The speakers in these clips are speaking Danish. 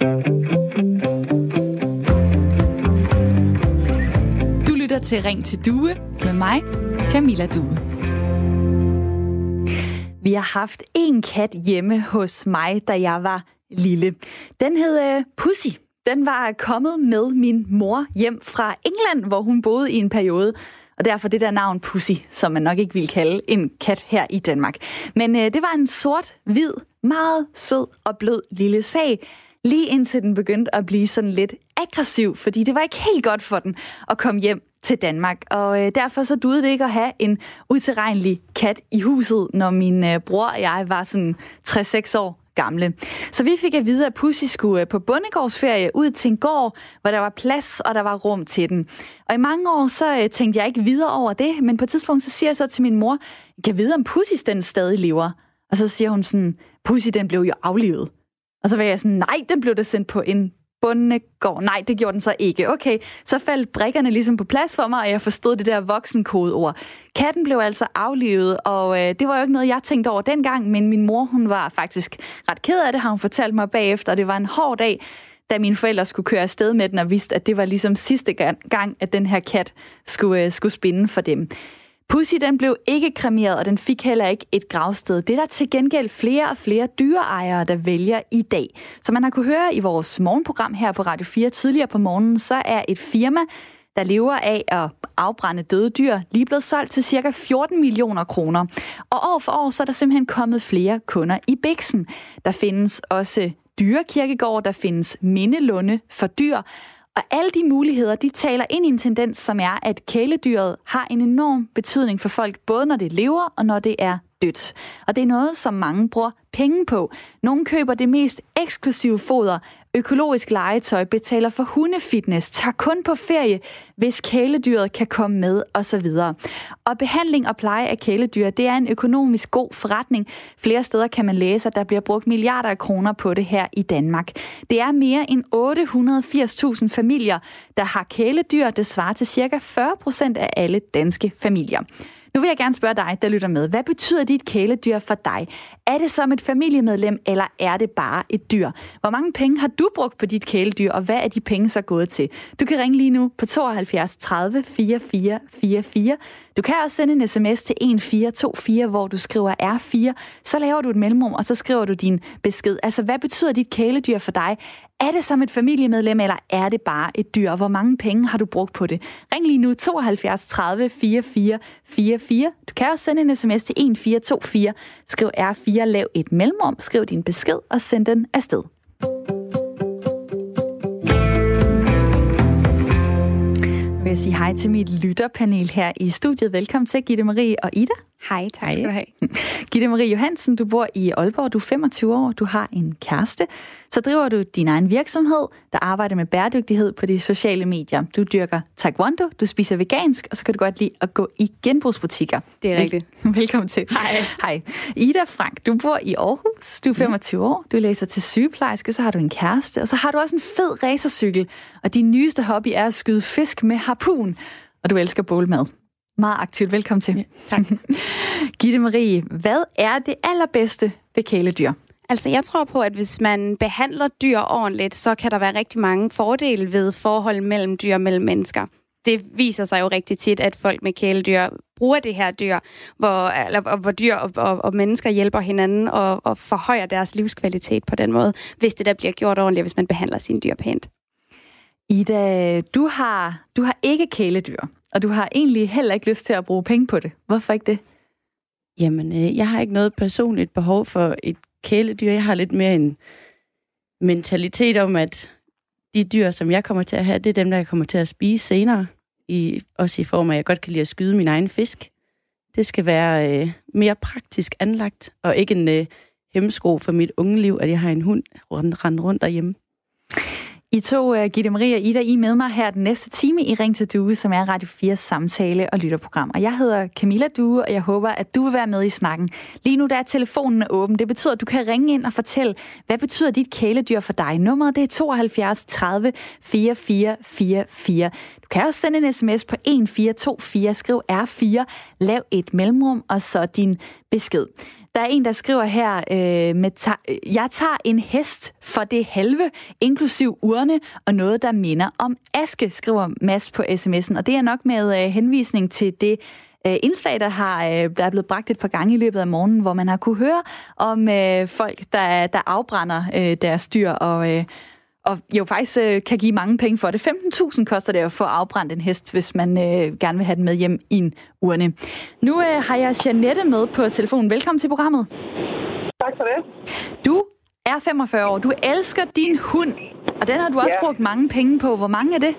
Du lytter til Ring til Due med mig, Camilla Due. Vi har haft en kat hjemme hos mig, da jeg var lille. Den hed øh, Pussy. Den var kommet med min mor hjem fra England, hvor hun boede i en periode. Og derfor det der navn Pussy, som man nok ikke ville kalde en kat her i Danmark. Men øh, det var en sort-hvid, meget sød og blød lille sag, lige indtil den begyndte at blive sådan lidt aggressiv, fordi det var ikke helt godt for den at komme hjem til Danmark. Og øh, derfor så duede det ikke at have en utilregnelig kat i huset, når min øh, bror og jeg var sådan 3-6 år gamle. Så vi fik at vide, at Pussy skulle øh, på bondegårdsferie ud til en gård, hvor der var plads, og der var rum til den. Og i mange år, så øh, tænkte jeg ikke videre over det, men på et tidspunkt, så siger jeg så til min mor, kan vide, om Pussy den stadig lever? Og så siger hun sådan, Pussy den blev jo aflivet. Og så var jeg sådan, nej, den blev da sendt på en bundegård. Nej, det gjorde den så ikke. Okay, så faldt brikkerne ligesom på plads for mig, og jeg forstod det der voksenkodeord. Katten blev altså aflivet, og øh, det var jo ikke noget, jeg tænkte over dengang, men min mor, hun var faktisk ret ked af det, har hun fortalt mig bagefter, og det var en hård dag, da mine forældre skulle køre afsted med den, og vidste, at det var ligesom sidste gang, at den her kat skulle, øh, skulle spinde for dem. Pussy den blev ikke kremeret, og den fik heller ikke et gravsted. Det er der til gengæld flere og flere dyreejere, der vælger i dag. Som man har kunne høre i vores morgenprogram her på Radio 4 tidligere på morgenen, så er et firma, der lever af at afbrænde døde dyr, lige blevet solgt til cirka 14 millioner kroner. Og år for år, så er der simpelthen kommet flere kunder i Bixen. Der findes også dyrekirkegård, der findes mindelunde for dyr, og alle de muligheder, de taler ind i en tendens, som er, at kæledyret har en enorm betydning for folk, både når det lever og når det er dødt. Og det er noget, som mange bruger penge på. Nogle køber det mest eksklusive foder, økologisk legetøj, betaler for hundefitness, tager kun på ferie, hvis kæledyret kan komme med osv. Og behandling og pleje af kæledyr, det er en økonomisk god forretning. Flere steder kan man læse, at der bliver brugt milliarder af kroner på det her i Danmark. Det er mere end 880.000 familier, der har kæledyr. Det svarer til cirka 40 procent af alle danske familier. Nu vil jeg gerne spørge dig, der lytter med. Hvad betyder dit kæledyr for dig? Er det som et familiemedlem, eller er det bare et dyr? Hvor mange penge har du brugt på dit kæledyr, og hvad er de penge så gået til? Du kan ringe lige nu på 72 30 44 44. Du kan også sende en sms til 1424, hvor du skriver R4. Så laver du et mellemrum, og så skriver du din besked. Altså, hvad betyder dit kæledyr for dig? Er det som et familiemedlem, eller er det bare et dyr? Hvor mange penge har du brugt på det? Ring lige nu 72 30 44 44. Du kan også sende en sms til 1424. Skriv R4, lav et mellemrum, skriv din besked og send den afsted. vil jeg sige hej til mit lytterpanel her i studiet. Velkommen til, Gitte Marie og Ida. Hej, tak hej. skal du have. Gitte Marie Johansen, du bor i Aalborg, du er 25 år, du har en kæreste. Så driver du din egen virksomhed, der arbejder med bæredygtighed på de sociale medier. Du dyrker taekwondo, du spiser vegansk, og så kan du godt lide at gå i genbrugsbutikker. Det er rigtigt. Velkommen til. Hej. Hej. Ida Frank, du bor i Aarhus, du er 25 år, du læser til sygeplejerske, så har du en kæreste, og så har du også en fed racercykel, og din nyeste hobby er at skyde fisk med harpun, og du elsker bålmad meget aktivt. Velkommen til. Ja, tak. Gitte Marie, hvad er det allerbedste ved kæledyr? Altså, jeg tror på, at hvis man behandler dyr ordentligt, så kan der være rigtig mange fordele ved forhold mellem dyr og mellem mennesker. Det viser sig jo rigtig tit, at folk med kæledyr bruger det her dyr, hvor, eller, hvor dyr og, og, og mennesker hjælper hinanden og, og forhøjer deres livskvalitet på den måde, hvis det der bliver gjort ordentligt, hvis man behandler sine dyr pænt. Ida, du har, du har ikke kæledyr og du har egentlig heller ikke lyst til at bruge penge på det. Hvorfor ikke det? Jamen, øh, jeg har ikke noget personligt behov for et kæledyr. Jeg har lidt mere en mentalitet om, at de dyr, som jeg kommer til at have, det er dem, der jeg kommer til at spise senere. I, også i form af, at jeg godt kan lide at skyde min egen fisk. Det skal være øh, mere praktisk anlagt, og ikke en øh, hemmesko for mit unge liv, at jeg har en hund rende rundt derhjemme. I to, uh, Gitte Maria og Ida, I med mig her den næste time i Ring til Due, som er Radio 4 samtale- og lytterprogram. Og jeg hedder Camilla Due, og jeg håber, at du vil være med i snakken. Lige nu der er telefonen åben. Det betyder, at du kan ringe ind og fortælle, hvad betyder dit kæledyr for dig? Nummeret det er 72 30 44 44. Du kan også sende en sms på 1424, skriv R4, lav et mellemrum og så din besked. Der er en, der skriver her, øh, med ta- jeg tager en hest for det halve, inklusiv urne, og noget, der minder om aske, skriver Mads på sms'en. Og det er nok med øh, henvisning til det øh, indslag, der, har, øh, der er blevet bragt et par gange i løbet af morgenen, hvor man har kunne høre om øh, folk, der, der afbrænder øh, deres dyr, og, øh, og jo faktisk øh, kan give mange penge for det. 15.000 koster det at få afbrændt en hest, hvis man øh, gerne vil have den med hjem i en urne. Nu øh, har jeg Janette med på telefonen. Velkommen til programmet. Tak for det. Du er 45 år. Du elsker din hund, og den har du også Ja. brugt mange penge på. Hvor mange er det?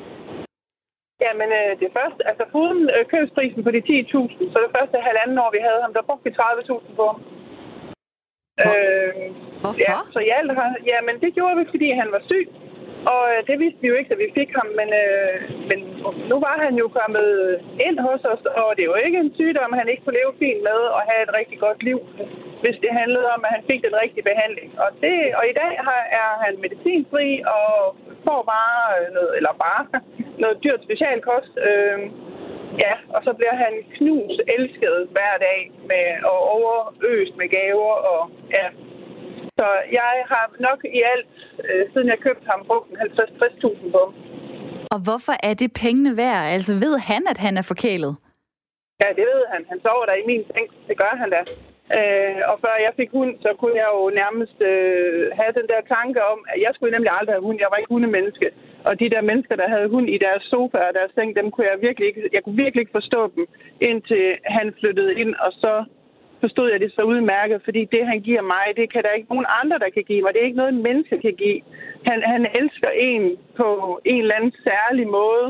Jamen, øh, det første, altså foruden øh, købsprisen på de 10.000, så det første halvanden år, vi havde ham, der brugte vi 30.000 på ham. Hvor- Øh, Hvorfor? ja, så har, ja, men det gjorde vi, fordi han var syg. Og øh, det vidste vi jo ikke, da vi fik ham, men, øh, men nu var han jo kommet ind hos os, og det er jo ikke en sygdom, han ikke kunne leve fint med og have et rigtig godt liv, hvis det handlede om, at han fik den rigtige behandling. Og, det, og i dag har, er han medicinfri og får bare noget, eller bare noget dyrt specialkost. Øh, ja, og så bliver han knus elsket hver dag med, og overøst med gaver. Og, ja. Så jeg har nok i alt, øh, siden jeg købte ham, brugt en 50-60.000 på. Og hvorfor er det pengene værd? Altså ved han, at han er forkælet? Ja, det ved han. Han sover der i min seng. Det gør han da. Øh, og før jeg fik hund, så kunne jeg jo nærmest øh, have den der tanke om, at jeg skulle nemlig aldrig have hund. Jeg var ikke hundemenneske. Og de der mennesker, der havde hund i deres sofa og deres seng, dem kunne jeg virkelig ikke, jeg kunne virkelig ikke forstå dem, indtil han flyttede ind, og så forstod jeg det så udmærket, fordi det, han giver mig, det kan der ikke nogen andre, der kan give mig. Det er ikke noget, en menneske kan give. Han, han elsker en på en eller anden særlig måde.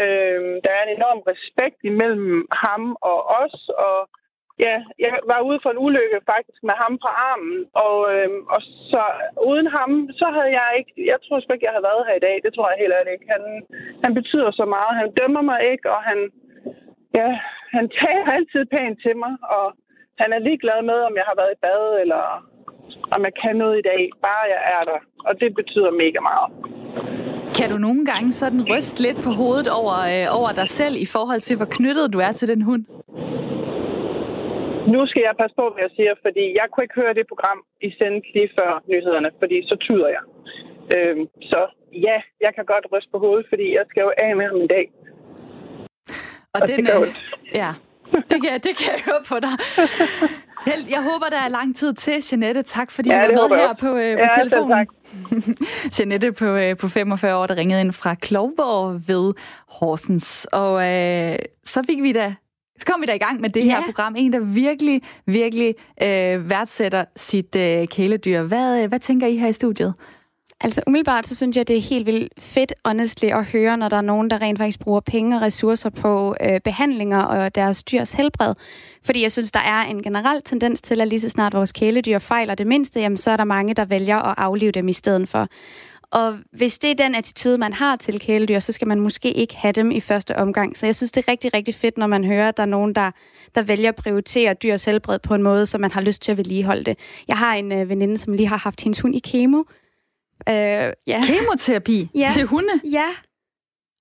Øh, der er en enorm respekt imellem ham og os, og ja, jeg var ude for en ulykke faktisk med ham på armen, og, øhm, og så uden ham, så havde jeg ikke, jeg tror sgu ikke, jeg havde været her i dag, det tror jeg heller ikke. Han, han betyder så meget, han dømmer mig ikke, og han, ja, han tager altid pænt til mig, og han er ligeglad med, om jeg har været i bad, eller om jeg kan noget i dag, bare jeg er der, og det betyder mega meget. Kan du nogle gange sådan ryste lidt på hovedet over, øh, over dig selv i forhold til, hvor knyttet du er til den hund? Nu skal jeg passe på, hvad jeg siger, fordi jeg kunne ikke høre det program, I sendte lige før nyhederne, fordi så tyder jeg. Øhm, så ja, jeg kan godt ryste på hovedet, fordi jeg skal jo af med ham en dag. Og, Og det gør øh, ondt. ja, det kan, det kan jeg høre på dig. Held, jeg håber, der er lang tid til, Jeanette. Tak, fordi Ja, du var med her på, øh, på Ja, telefonen. tak. Jeanette på, øh, på 45 år, der ringede ind fra Klovborg ved Horsens. Og øh, så fik vi da så kom vi da i gang med det Ja. her program. En, der virkelig, virkelig øh, værdsætter sit øh, kæledyr. Hvad, øh, hvad tænker I her i studiet? Altså umiddelbart, så synes jeg, det er helt vildt fedt, honestly, at høre, når der er nogen, der rent faktisk bruger penge og ressourcer på øh, behandlinger og deres dyrs helbred. Fordi jeg synes, der er en generel tendens til, at lige så snart vores kæledyr fejler det mindste, jamen, så er der mange, der vælger at aflive dem i stedet for. Og hvis det er den attitude, man har til kæledyr, så skal man måske ikke have dem i første omgang. Så jeg synes, det er rigtig, rigtig fedt, når man hører, at der er nogen, der, der vælger at prioritere dyrs helbred på en måde, så man har lyst til at vedligeholde det. Jeg har en øh, veninde, som lige har haft hendes hund i kemo. Øh, ja. Kemoterapi Ja. til hunde. ja,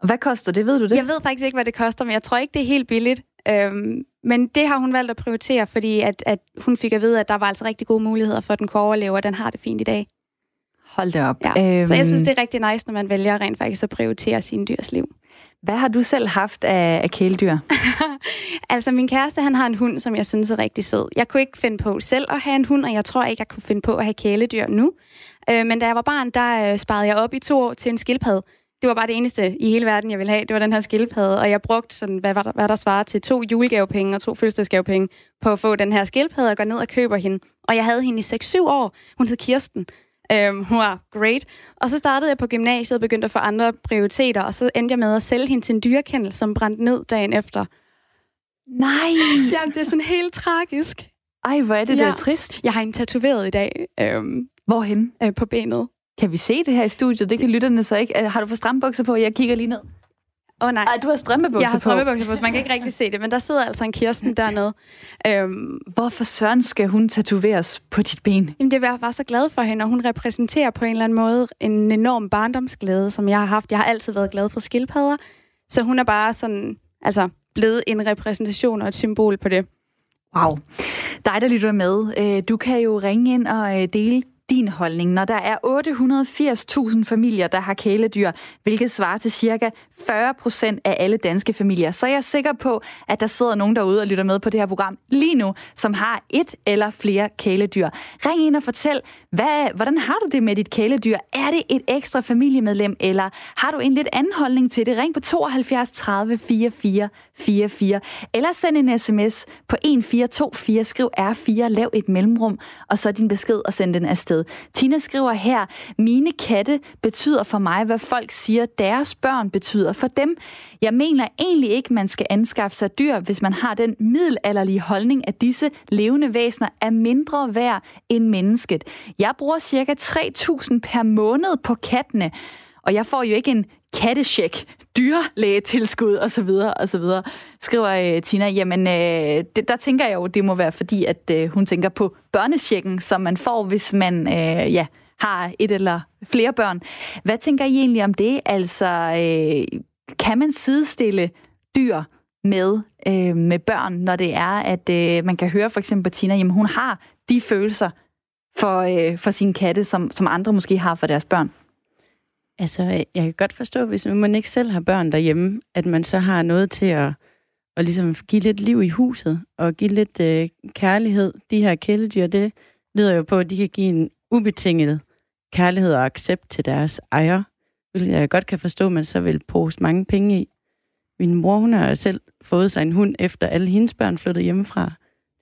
Hvad koster det? Ved du det? jeg ved faktisk ikke, hvad det koster, men jeg tror ikke, det er helt billigt. Øhm, men det har hun valgt at prioritere, fordi at, at hun fik at vide, at der var altså rigtig gode muligheder for, at den kunne overleve, og den har det fint i dag. Hold det op. Ja. Så jeg synes, Øhm, det er rigtig nice, når man vælger rent faktisk at prioritere sine dyrs liv. Hvad har du selv haft af, af kæledyr? Altså, min kæreste, han har en hund, som jeg synes er rigtig sød. Jeg kunne ikke finde på selv at have en hund, og jeg tror ikke, jeg kunne finde på at have kæledyr nu. Øh, men da jeg var barn, der øh, sparede jeg op i to år til en skildpadde. Det var bare det eneste i hele verden, jeg ville have. Det var den her skildpadde, og jeg brugte sådan, hvad, var der, hvad der svarer til to julegavepenge og to fødselsdagsgavepenge på at få den her skildpadde og gå ned og køber hende. Og jeg havde hende i 6-7 år. Hun hed Kirsten. Øhm, hun var great. Og så startede jeg på gymnasiet og begyndte at få andre prioriteter, og så endte jeg med at sælge hende til en dyrekendel, som brændte ned dagen efter. Nej! Jamen, det er sådan helt tragisk. Ej, hvor er det Ja. da trist. Jeg har hende tatoveret i dag øhm, Hvorhen? øh, på benet. Kan vi se det her i studiet? Det kan lytterne så ikke. Øh, Har du fået strømbukser på? Jeg kigger lige ned. Oh, nej, Nej, du har strømbukser jeg har på. strømmebukser på, så man kan ikke rigtig se det, men der sidder altså en Kirsten dernede. Øhm, Hvorfor søren skal hun tatoveres på dit ben? jamen, det var jeg var så glad for hende, og hun repræsenterer på en eller anden måde en enorm barndomsglæde, som jeg har haft. Jeg har altid været glad for skildpadder, så hun er bare sådan, altså blevet en repræsentation og et symbol på det. Wow. Dig, der lytter med, øh, du kan jo ringe ind og øh, dele din holdning, når der er 880.000 familier, der har kæledyr, hvilket svarer til cirka 40 procent af alle danske familier, så er jeg sikker på, at der sidder nogen derude og lytter med på det her program lige nu, som har et eller flere kæledyr. Ring ind og fortæl, hvad, hvordan har du det med dit kæledyr? Er det et ekstra familiemedlem, eller har du en lidt anden holdning til det? Ring på 72 30 44 44, eller send en sms på 1424, skriv R4, lav et mellemrum, og så din besked og send den afsted. Tina skriver her, mine katte betyder for mig, hvad folk siger, deres børn betyder for dem. Jeg mener egentlig ikke, man skal anskaffe sig dyr, hvis man har den middelalderlige holdning, at disse levende væsener er mindre værd end mennesket. Jeg bruger cirka 3.000 per måned på kattene, og jeg får jo ikke en kattesjek, dyrlægetilskud osv. osv. Skriver øh, Tina, jamen øh, det, der tænker jeg jo, det må være fordi, at øh, hun tænker på børnesjekken, som man får, hvis man øh, ja, har et eller flere børn. Hvad tænker I egentlig om det? Altså, øh, kan man sidestille dyr med, øh, med børn, når det er, at øh, man kan høre for eksempel på Tina, jamen hun har de følelser for, øh, for sine katte, som, som andre måske har for deres børn? Altså, jeg kan godt forstå, hvis man ikke selv har børn derhjemme, at man så har noget til at, at ligesom give lidt liv i huset, og give lidt øh, kærlighed. De her kæledyr, det lyder jo på, at de kan give en ubetinget kærlighed og accept til deres ejer, hvilket jeg godt kan forstå, at man så vil pose mange penge i. Min mor, hun har selv fået sig en hund, efter alle hendes børn flyttede hjemmefra.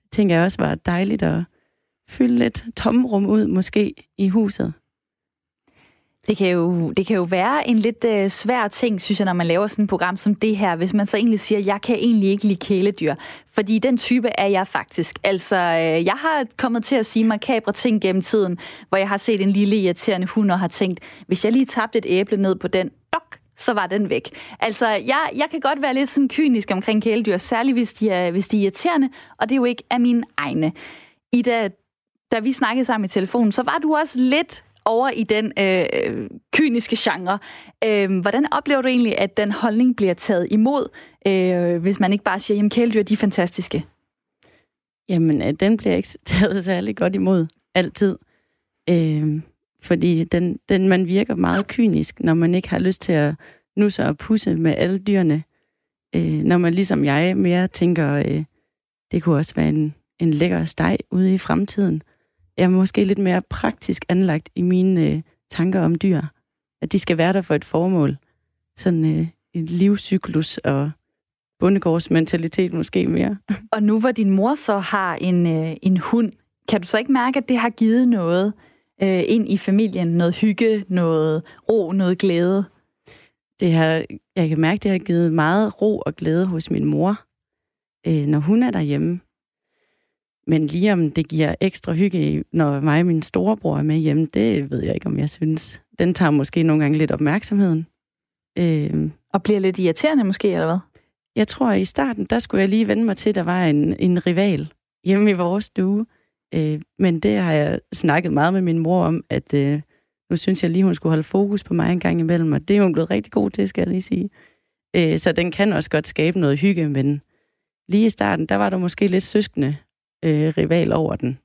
Det tænker jeg også var dejligt at fylde lidt tomrum ud, måske, i huset. Det kan, jo, det kan jo være en lidt øh, svær ting, synes jeg, når man laver sådan et program som det her, hvis man så egentlig siger, jeg kan egentlig ikke lide kæledyr. Fordi den type er jeg faktisk. Altså, øh, jeg har kommet til at sige makabre ting gennem tiden, hvor jeg har set en lille irriterende hund og har tænkt, hvis jeg lige tabte et æble ned på den, dok, så var den væk. Altså, jeg, jeg kan godt være lidt sådan kynisk omkring kæledyr, særligt hvis de, er, hvis de er irriterende, og det er jo ikke af mine egne. Ida, da vi snakkede sammen i telefonen, så var du også lidt over i den øh, kyniske genre. Øh, hvordan oplever du egentlig, at den holdning bliver taget imod, øh, hvis man ikke bare siger, at kæledyr de er fantastiske? Jamen, øh, den bliver ikke taget særlig godt imod, altid. Øh, fordi den, den, man virker meget kynisk, når man ikke har lyst til at nusse og pusse med alle dyrene. Øh, når man ligesom jeg mere tænker, øh, det kunne også være en, en lækker steg ude i fremtiden jeg er måske lidt mere praktisk anlagt i mine øh, tanker om dyr. At de skal være der for et formål. Sådan øh, en livscyklus og bundegårdsmentalitet måske mere. Og nu hvor din mor så har en, øh, en hund, kan du så ikke mærke, at det har givet noget øh, ind i familien? Noget hygge, noget ro, noget glæde? Det har, jeg kan mærke, at det har givet meget ro og glæde hos min mor, øh, når hun er derhjemme. Men lige om det giver ekstra hygge, når mig og min storebror er med hjemme, det ved jeg ikke, om jeg synes. Den tager måske nogle gange lidt opmærksomheden. Øh, og bliver lidt irriterende måske, eller hvad? Jeg tror, at i starten, der skulle jeg lige vende mig til, at der var en, en rival hjemme i vores stue. Øh, men det har jeg snakket meget med min mor om, at øh, nu synes jeg lige, hun skulle holde fokus på mig en gang imellem, og det er hun blevet rigtig god til, skal jeg lige sige. Øh, så den kan også godt skabe noget hygge, men lige i starten, der var der måske lidt søskende øh, rival over den.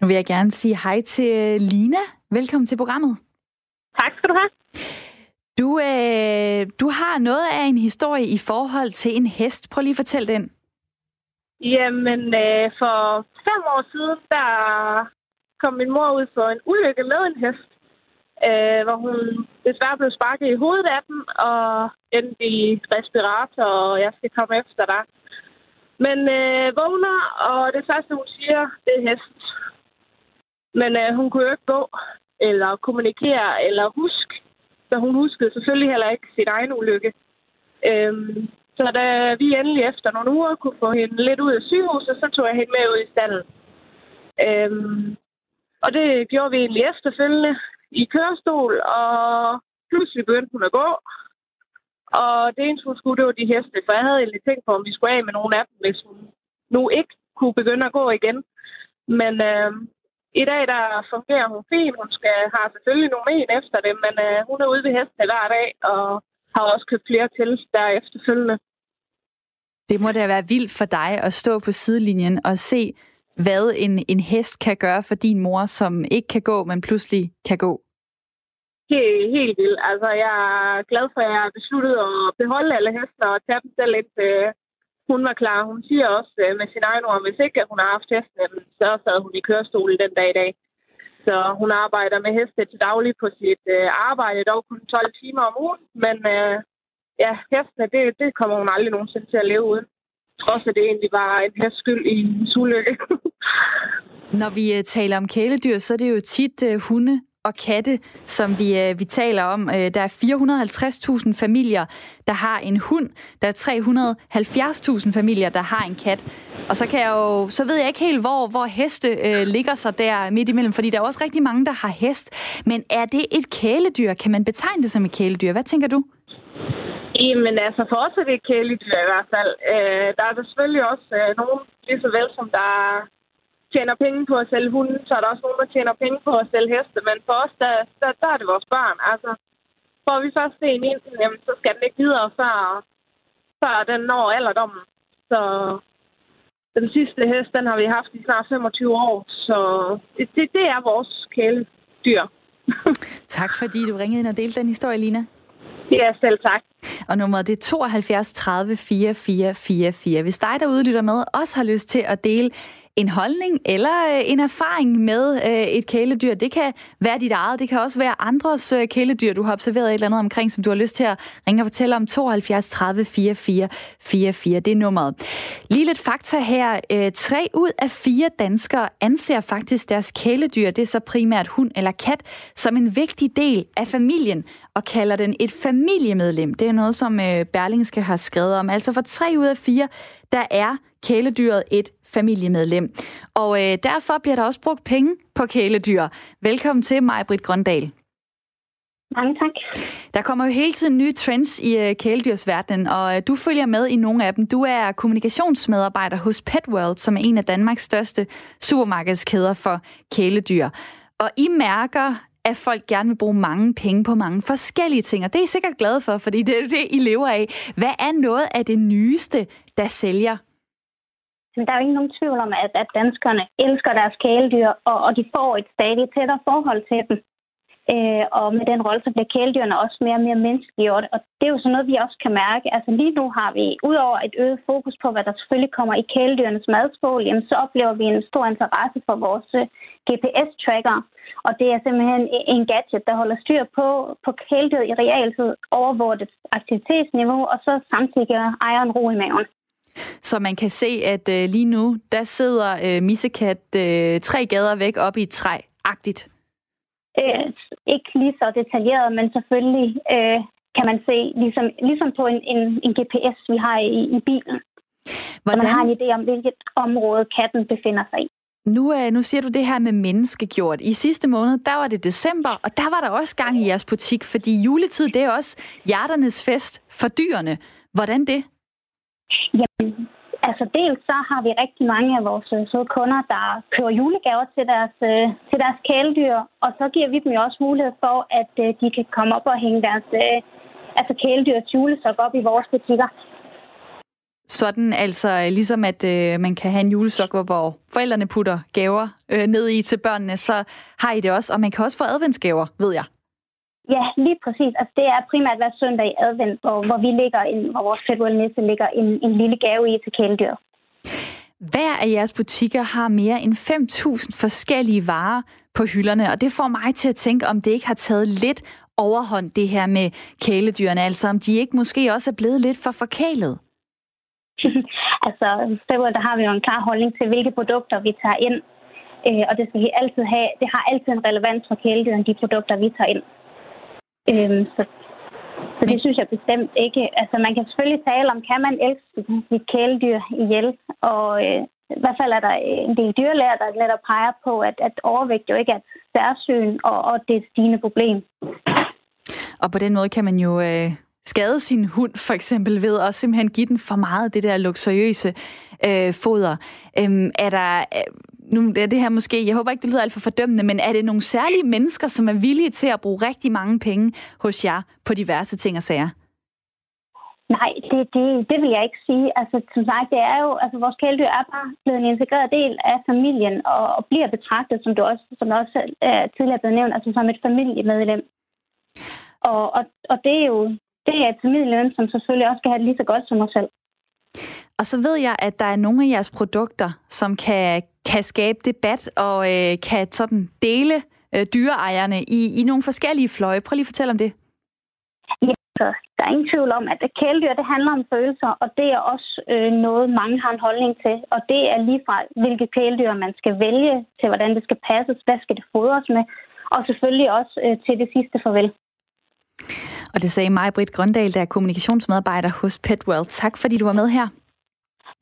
Nu vil jeg gerne sige hej til Lina. Velkommen til programmet. Tak skal du have. Du, øh, du har noget af en historie i forhold til en hest. Prøv lige at fortælle den. Jamen, øh, for fem år siden, der kom min mor ud for en ulykke med en hest, øh, hvor hun desværre blev sparket i hovedet af den, og endte i respirator, og jeg skal komme efter dig. Men øh, vågner, og det første, hun siger, det er hest. Men øh, hun kunne jo ikke gå, eller kommunikere, eller huske. Så hun huskede selvfølgelig heller ikke sin egen ulykke. Øhm, så da vi endelig efter nogle uger kunne få hende lidt ud af sygehuset, så tog jeg hende med ud i stallen. Øhm, og det gjorde vi egentlig efterfølgende i kørestol, og pludselig begyndte hun at gå. Og det eneste, hun skulle, det var de heste. For jeg havde egentlig tænkt på, om vi skulle af med nogle af dem, hvis hun nu ikke kunne begynde at gå igen. Men øh, i dag, der fungerer hun fint. Hun skal har selvfølgelig nogle men efter det, men øh, hun er ude ved hestene hver dag, og har også købt flere til der efterfølgende. Det må da være vildt for dig at stå på sidelinjen og se, hvad en, en hest kan gøre for din mor, som ikke kan gå, men pludselig kan gå. Helt, helt vildt. Altså, jeg er glad for, at jeg besluttede at beholde alle hester og tage dem selv lidt. Øh, hun var klar. Hun siger også øh, med sin egen ord, hvis ikke at hun har haft hesten, så sad hun i kørestol den dag i dag. Så hun arbejder med heste til daglig på sit øh, arbejde, dog kun 12 timer om ugen. Men øh, ja, hestene, det, det kommer hun aldrig nogensinde til at leve uden. Trods at det egentlig var en hest skyld i en ulykke. Når vi øh, taler om kæledyr, så er det jo tit øh, hunde og katte, som vi, øh, vi taler om. Øh, der er 450.000 familier, der har en hund. Der er 370.000 familier, der har en kat. Og så kan jeg jo, så ved jeg ikke helt, hvor, hvor heste øh, ligger sig der midt imellem, fordi der er også rigtig mange, der har hest. Men er det et kæledyr? Kan man betegne det som et kæledyr? Hvad tænker du? Jamen altså, for os er det et kæledyr i hvert fald. Øh, der er der selvfølgelig også øh, nogen, lige så vel som der tjener penge på at sælge hunden, så er der også nogen, der tjener penge på at sælge heste. Men for os, der, der, der er det vores børn. Altså, får vi først en ind, jamen, så skal den ikke videre, før, før den når alderdommen. Så den sidste hest, den har vi haft i snart 25 år. Så det, det, det er vores kæledyr. tak fordi du ringede ind og delte den historie, Lina. Ja, selv tak. Og nummeret det er 72 30 44 44. Hvis dig, der udlytter med, også har lyst til at dele en holdning eller øh, en erfaring med øh, et kæledyr. Det kan være dit eget, det kan også være andres øh, kæledyr, du har observeret et eller andet omkring, som du har lyst til at ringe og fortælle om 72 30 44 44. Det er nummeret. Lige lidt fakta her. Tre ud af fire danskere anser faktisk deres kæledyr, det er så primært hund eller kat, som en vigtig del af familien og kalder den et familiemedlem. Det er noget, som Berlingske har skrevet om. Altså for tre ud af fire, der er kæledyret et familiemedlem. Og øh, derfor bliver der også brugt penge på kæledyr. Velkommen til mig, Britt Grøndal. Mange tak. Der kommer jo hele tiden nye trends i øh, kæledyrsverdenen, og øh, du følger med i nogle af dem. Du er kommunikationsmedarbejder hos Petworld, som er en af Danmarks største supermarkedskæder for kæledyr. Og I mærker, at folk gerne vil bruge mange penge på mange forskellige ting, og det er I sikkert glade for, fordi det er det, I lever af. Hvad er noget af det nyeste, der sælger men der er jo ikke nogen tvivl om, at, at danskerne elsker deres kæledyr, og, og de får et stadig tættere forhold til dem. Øh, og med den rolle, så bliver kæledyrene også mere og mere menneskeliggjort. Og det er jo sådan noget, vi også kan mærke. Altså lige nu har vi, udover et øget fokus på, hvad der selvfølgelig kommer i kæledyrenes madskål, jamen, så oplever vi en stor interesse for vores øh, GPS-tracker. Og det er simpelthen en gadget, der holder styr på, på kæledyret i realtid, overvåger dets aktivitetsniveau, og så samtidig ejer ejeren ro i maven. Så man kan se, at øh, lige nu, der sidder øh, Missekat øh, tre gader væk op i et træ-agtigt. Øh, ikke lige så detaljeret, men selvfølgelig øh, kan man se, ligesom, ligesom på en, en, en GPS, vi har i, i bilen. Hvordan? Så man har en idé om, hvilket område katten befinder sig i. Nu, øh, nu siger du det her med menneskegjort. I sidste måned, der var det december, og der var der også gang i jeres butik, fordi juletid, det er også hjerternes fest for dyrene. Hvordan det? Jamen, altså dels så har vi rigtig mange af vores øh, søde kunder, der køber julegaver til deres, øh, til deres kæledyr, og så giver vi dem jo også mulighed for, at øh, de kan komme op og hænge deres øh, altså kæledyrs julesok op i vores butikker. Sådan altså, ligesom at øh, man kan have en julesok, hvor forældrene putter gaver øh, ned i til børnene, så har I det også. Og man kan også få adventsgaver, ved jeg. Ja, lige præcis. Altså, det er primært hver søndag i advent, hvor, hvor vi ligger en, hvor vores fedtwell ligger en, en lille gave i til kæledyr. Hver af jeres butikker har mere end 5.000 forskellige varer på hylderne, og det får mig til at tænke, om det ikke har taget lidt overhånd, det her med kæledyrene, altså om de ikke måske også er blevet lidt for forkælet. altså, Fedtwell, der har vi jo en klar holdning til, hvilke produkter vi tager ind, øh, og det skal vi altid have. Det har altid en relevans for kæledyrene, de produkter, vi tager ind. Øhm, så, så det synes jeg bestemt ikke. Altså, man kan selvfølgelig tale om, kan man elske sit kæledyr ihjel? Og øh, i hvert fald er der en del dyrlæger, der netop peger på, at, at overvægt jo ikke er et særsyn, og, og det er et stigende problem. Og på den måde kan man jo øh, skade sin hund, for eksempel ved at simpelthen give den for meget af det der luksuriøse øh, foder. Øhm, er der... Øh, nu er det her måske, jeg håber ikke, det lyder alt for fordømmende, men er det nogle særlige mennesker, som er villige til at bruge rigtig mange penge hos jer på diverse ting og sager? Nej, det, det, det vil jeg ikke sige. Altså, som sagt, det er jo, altså, vores kæledyr er bare blevet en integreret del af familien, og, og bliver betragtet, som du også, som også uh, tidligere blev nævnt, altså som et familiemedlem. Og, og, og det er jo det er et familiemedlem, som selvfølgelig også skal have det lige så godt som os selv. Og så ved jeg, at der er nogle af jeres produkter, som kan, kan skabe debat og øh, kan sådan dele øh, dyreejerne i, i nogle forskellige fløje. Prøv lige at fortælle om det. Ja, så der er ingen tvivl om, at kæledyr, det handler om følelser, og det er også øh, noget, mange har en holdning til. Og det er lige fra, hvilke kæledyr man skal vælge, til hvordan det skal passes, hvad skal det fodres med, og selvfølgelig også øh, til det sidste farvel. Og det sagde mig, Britt Grøndal, der er kommunikationsmedarbejder hos Petwell. Tak fordi du var med her.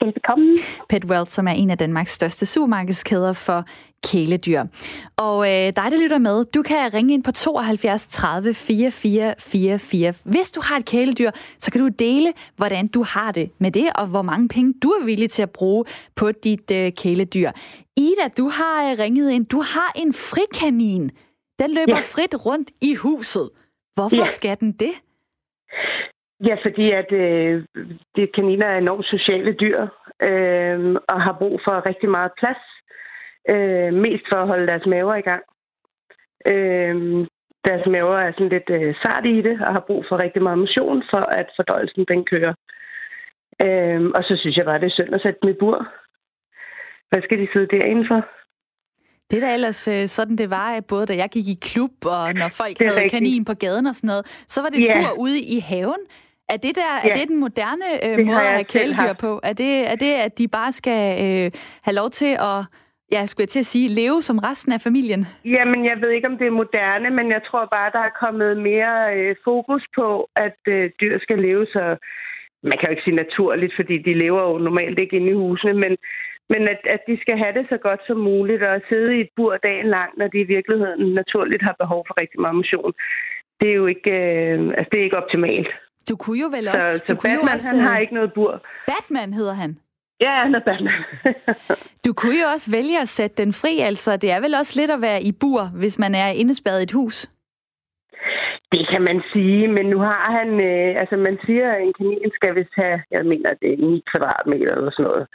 Velbekomme. Petwell, som er en af Danmarks største supermarkedskæder for kæledyr. Og øh, dig, der lytter med, du kan ringe ind på 72 30 44 44. Hvis du har et kæledyr, så kan du dele, hvordan du har det med det, og hvor mange penge du er villig til at bruge på dit øh, kæledyr. Ida, du har øh, ringet ind. Du har en frikanin. Den løber ja. frit rundt i huset. Hvorfor ja. skal den det? Ja, fordi at øh, de kaniner er enormt sociale dyr øh, og har brug for rigtig meget plads. Øh, mest for at holde deres maver i gang. Øh, deres maver er sådan lidt øh, sart i det og har brug for rigtig meget motion for at fordøjelsen den kører. Øh, og så synes jeg bare, det er synd at sætte dem i bur. Hvad skal de sidde derinde for? Det er da ellers øh, sådan, det var, både da jeg gik i klub, og når folk havde rigtigt. kanin på gaden og sådan noget, så var det yeah. bur ude i haven. Er det, der, yeah. er det den moderne øh, det måde at have kæledyr på? Er det, er det, at de bare skal øh, have lov til at, ja, skulle jeg til at sige, leve som resten af familien? Jamen, jeg ved ikke, om det er moderne, men jeg tror bare, der er kommet mere øh, fokus på, at øh, dyr skal leve så man kan jo ikke sige naturligt, fordi de lever jo normalt ikke inde i husene, men men at, at de skal have det så godt som muligt og sidde i et bur dagen lang, når de i virkeligheden naturligt har behov for rigtig meget motion. Det er jo ikke, øh, altså det er ikke optimalt. Du kunne jo vel også... Så, så du Batman, kunne også, han har ikke noget bur. Batman hedder han? Ja, han er Batman. du kunne jo også vælge at sætte den fri, altså det er vel også lidt at være i bur, hvis man er indespærret i et hus? Det kan man sige, men nu har han... Øh, altså man siger, at en kanin skal vist have, jeg mener, det er 9 kvadratmeter eller sådan noget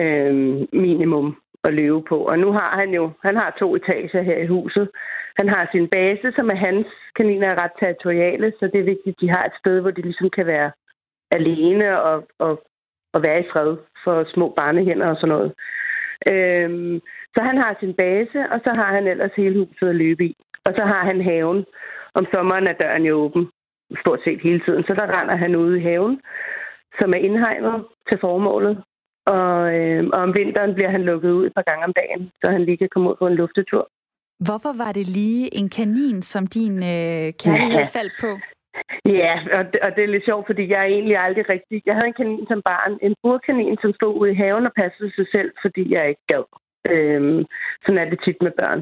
øh, minimum at leve på. Og nu har han jo, han har to etager her i huset. Han har sin base, som er hans kaniner er ret territoriale, så det er vigtigt, at de har et sted, hvor de ligesom kan være alene og, og, og være i fred for små barnehænder og sådan noget. Øhm, så han har sin base, og så har han ellers hele huset at løbe i. Og så har han haven. Om sommeren er døren jo åben stort set hele tiden, så der render han ude i haven, som er indhegnet til formålet. Og, øh, og om vinteren bliver han lukket ud et par gange om dagen, så han lige kan komme ud på en luftetur. Hvorfor var det lige en kanin, som din øh, kærlighed ja. faldt på? Ja, og det, og det er lidt sjovt, fordi jeg er egentlig aldrig rigtig... Jeg havde en kanin som barn, en burkanin, som stod ude i haven og passede sig selv, fordi jeg ikke gad. Øhm, sådan er det tit med børn.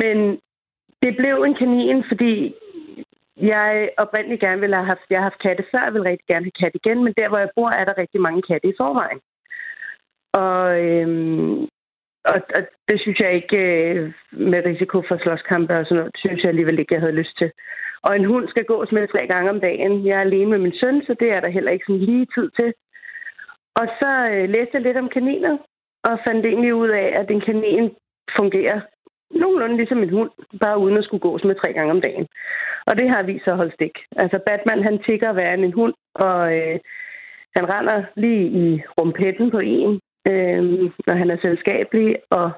Men det blev en kanin, fordi jeg oprindeligt gerne ville have haft, jeg har haft katte før, jeg vil rigtig gerne have katte igen, men der, hvor jeg bor, er der rigtig mange katte i forvejen. Og, øhm, og, og det synes jeg ikke, øh, med risiko for slåskampe og sådan noget, synes jeg alligevel ikke, jeg havde lyst til. Og en hund skal gås med tre gange om dagen. Jeg er alene med min søn, så det er der heller ikke sådan lige tid til. Og så øh, læste jeg lidt om kaniner, og fandt egentlig ud af, at en kanin fungerer nogenlunde ligesom en hund, bare uden at skulle gås med tre gange om dagen. Og det har vist sig at holde stik. Altså Batman, han tigger værre end en hund, og øh, han render lige i rumpetten på en, øh, når han er selskabelig, og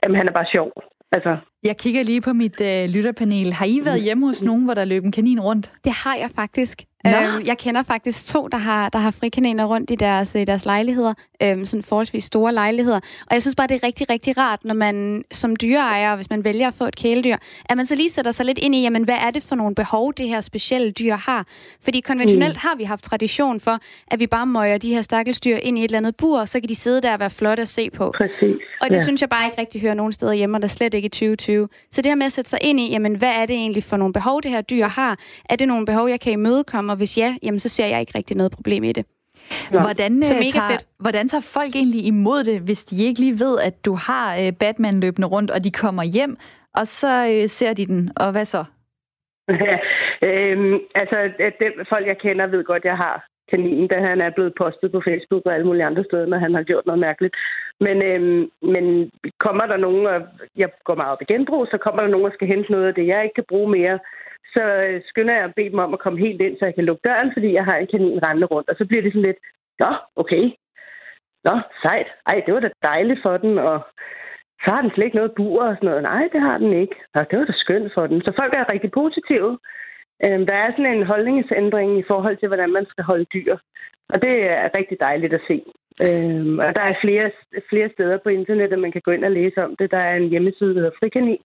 jamen, han er bare sjov. Altså, jeg kigger lige på mit øh, lytterpanel. Har I været hjemme hos nogen, hvor der løb en kanin rundt? Det har jeg faktisk. Øhm, jeg kender faktisk to, der har, der har frikaniner rundt i deres, i deres lejligheder, øhm, sådan forholdsvis store lejligheder. Og jeg synes bare, det er rigtig, rigtig rart, når man som dyreejer, hvis man vælger at få et kæledyr, at man så lige sætter sig lidt ind i, jamen, hvad er det for nogle behov, det her specielle dyr har? Fordi konventionelt mm. har vi haft tradition for, at vi bare møjer de her stakkels dyr ind i et eller andet bur, og så kan de sidde der og være flotte at se på. Præcis. Og det ja. synes jeg bare ikke rigtig hører nogen steder hjemme, og der slet ikke i 2020. Så det her med at sætte sig ind i, jamen, hvad er det egentlig for nogle behov, det her dyr har? Er det nogle behov, jeg kan imødekomme? Og hvis ja, jamen, så ser jeg ikke rigtig noget problem i det. Ja. Hvordan, så øh, mega tager, fedt. hvordan tager folk egentlig imod det, hvis de ikke lige ved, at du har uh, Batman løbende rundt, og de kommer hjem, og så uh, ser de den, og hvad så? øhm, altså, at dem, folk jeg kender ved godt, at jeg har kanin, da han er blevet postet på Facebook og alle mulige andre steder, når han har gjort noget mærkeligt. Men, øhm, men kommer der nogen, og jeg går meget op i genbrug, så kommer der nogen, der skal hente noget af det, jeg ikke kan bruge mere, så øh, skynder jeg at bede dem om at komme helt ind, så jeg kan lukke døren, fordi jeg har en kanin rendende rundt. Og så bliver det sådan lidt, nå, okay. Nå, sejt. Ej, det var da dejligt for den, og så har den slet ikke noget bur og sådan noget. Nej, det har den ikke. Nå, det var da skønt for den. Så folk er rigtig positive. Øhm, der er sådan en holdningsændring i forhold til, hvordan man skal holde dyr. Og det er rigtig dejligt at se. Øhm, og der er flere, flere steder på internettet, man kan gå ind og læse om det. Der er en hjemmeside, der hedder Frikanin,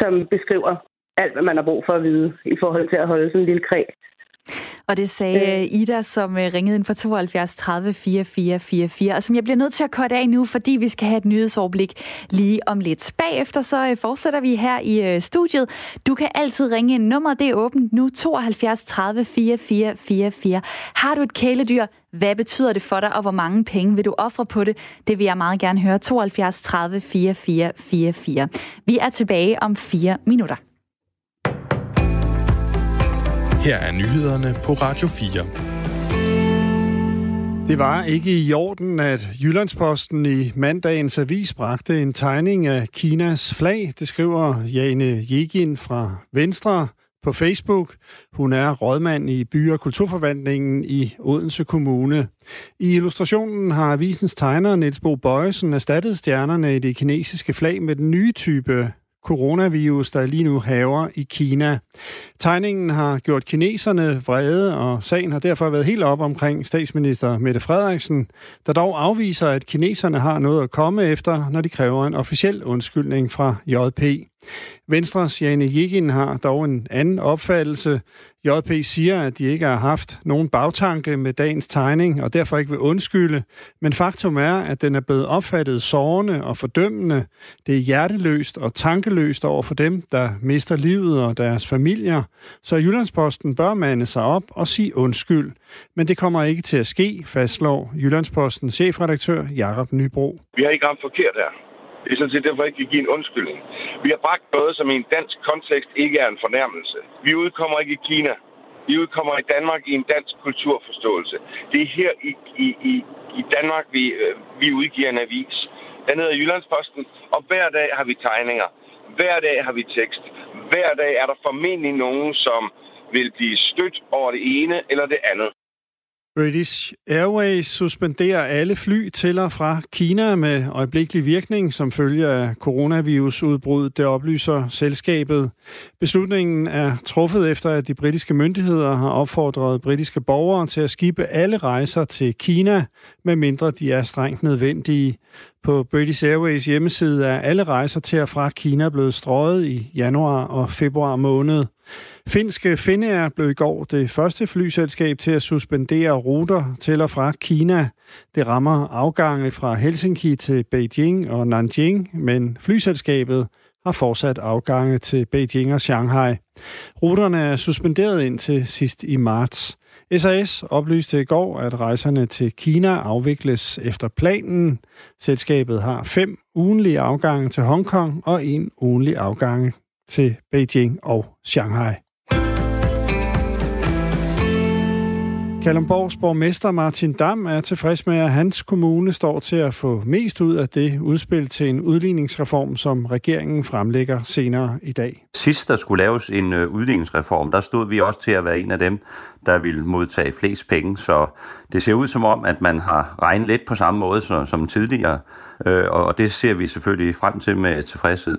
som beskriver alt, hvad man har brug for at vide i forhold til at holde sådan en lille kræ. Og det sagde øh. Ida, som øh, ringede ind for 72 30 44 44, og som jeg bliver nødt til at korte af nu, fordi vi skal have et nyhedsoverblik lige om lidt. Bagefter så øh, fortsætter vi her i studiet. Du kan altid ringe ind. Nummer det er åbent nu, 72 30 44 44. Har du et kæledyr? Hvad betyder det for dig, og hvor mange penge vil du ofre på det? Det vil jeg meget gerne høre. 72 30 44 44. Vi er tilbage om fire minutter. Her er nyhederne på Radio 4. Det var ikke i orden, at Jyllandsposten i mandagens avis bragte en tegning af Kinas flag. Det skriver Jane Jegin fra Venstre på Facebook. Hun er rådmand i by- og kulturforvaltningen i Odense Kommune. I illustrationen har avisens tegner Niels Bo Bøjsen erstattet stjernerne i det kinesiske flag med den nye type coronavirus, der lige nu haver i Kina. Tegningen har gjort kineserne vrede, og sagen har derfor været helt op omkring statsminister Mette Frederiksen, der dog afviser, at kineserne har noget at komme efter, når de kræver en officiel undskyldning fra JP. Venstres Jane Jegin har dog en anden opfattelse. JP siger, at de ikke har haft nogen bagtanke med dagens tegning, og derfor ikke vil undskylde. Men faktum er, at den er blevet opfattet sårende og fordømmende. Det er hjerteløst og tankeløst over for dem, der mister livet og deres familier. Så Jyllandsposten bør mande sig op og sige undskyld. Men det kommer ikke til at ske, fastslår Jyllandspostens chefredaktør Jakob Nybro. Vi har ikke ramt forkert her. Det er sådan set derfor, jeg ikke kan give en undskyldning. Vi har bragt noget, som i en dansk kontekst ikke er en fornærmelse. Vi udkommer ikke i Kina. Vi udkommer i Danmark i en dansk kulturforståelse. Det er her i, i, i, i Danmark, vi, øh, vi udgiver en avis. Den hedder Jyllandsposten, og hver dag har vi tegninger. Hver dag har vi tekst. Hver dag er der formentlig nogen, som vil blive stødt over det ene eller det andet. British Airways suspenderer alle fly til og fra Kina med øjeblikkelig virkning som følge af coronavirusudbrud, det oplyser selskabet. Beslutningen er truffet efter, at de britiske myndigheder har opfordret britiske borgere til at skibe alle rejser til Kina, medmindre de er strengt nødvendige. På British Airways hjemmeside er alle rejser til og fra Kina blevet strøget i januar og februar måned. Finske Finnair blev i går det første flyselskab til at suspendere ruter til og fra Kina. Det rammer afgange fra Helsinki til Beijing og Nanjing, men flyselskabet har fortsat afgange til Beijing og Shanghai. Ruterne er suspenderet indtil sidst i marts. SAS oplyste i går, at rejserne til Kina afvikles efter planen. Selskabet har fem ugenlige afgange til Hongkong og en ugenlig afgang til Beijing og Shanghai. Kalumborgs borgmester Martin Dam er tilfreds med, at hans kommune står til at få mest ud af det udspil til en udligningsreform, som regeringen fremlægger senere i dag. Sidst der skulle laves en øh, udligningsreform, der stod vi også til at være en af dem, der ville modtage flest penge. Så det ser ud som om, at man har regnet lidt på samme måde som tidligere, øh, og det ser vi selvfølgelig frem til med tilfredshed.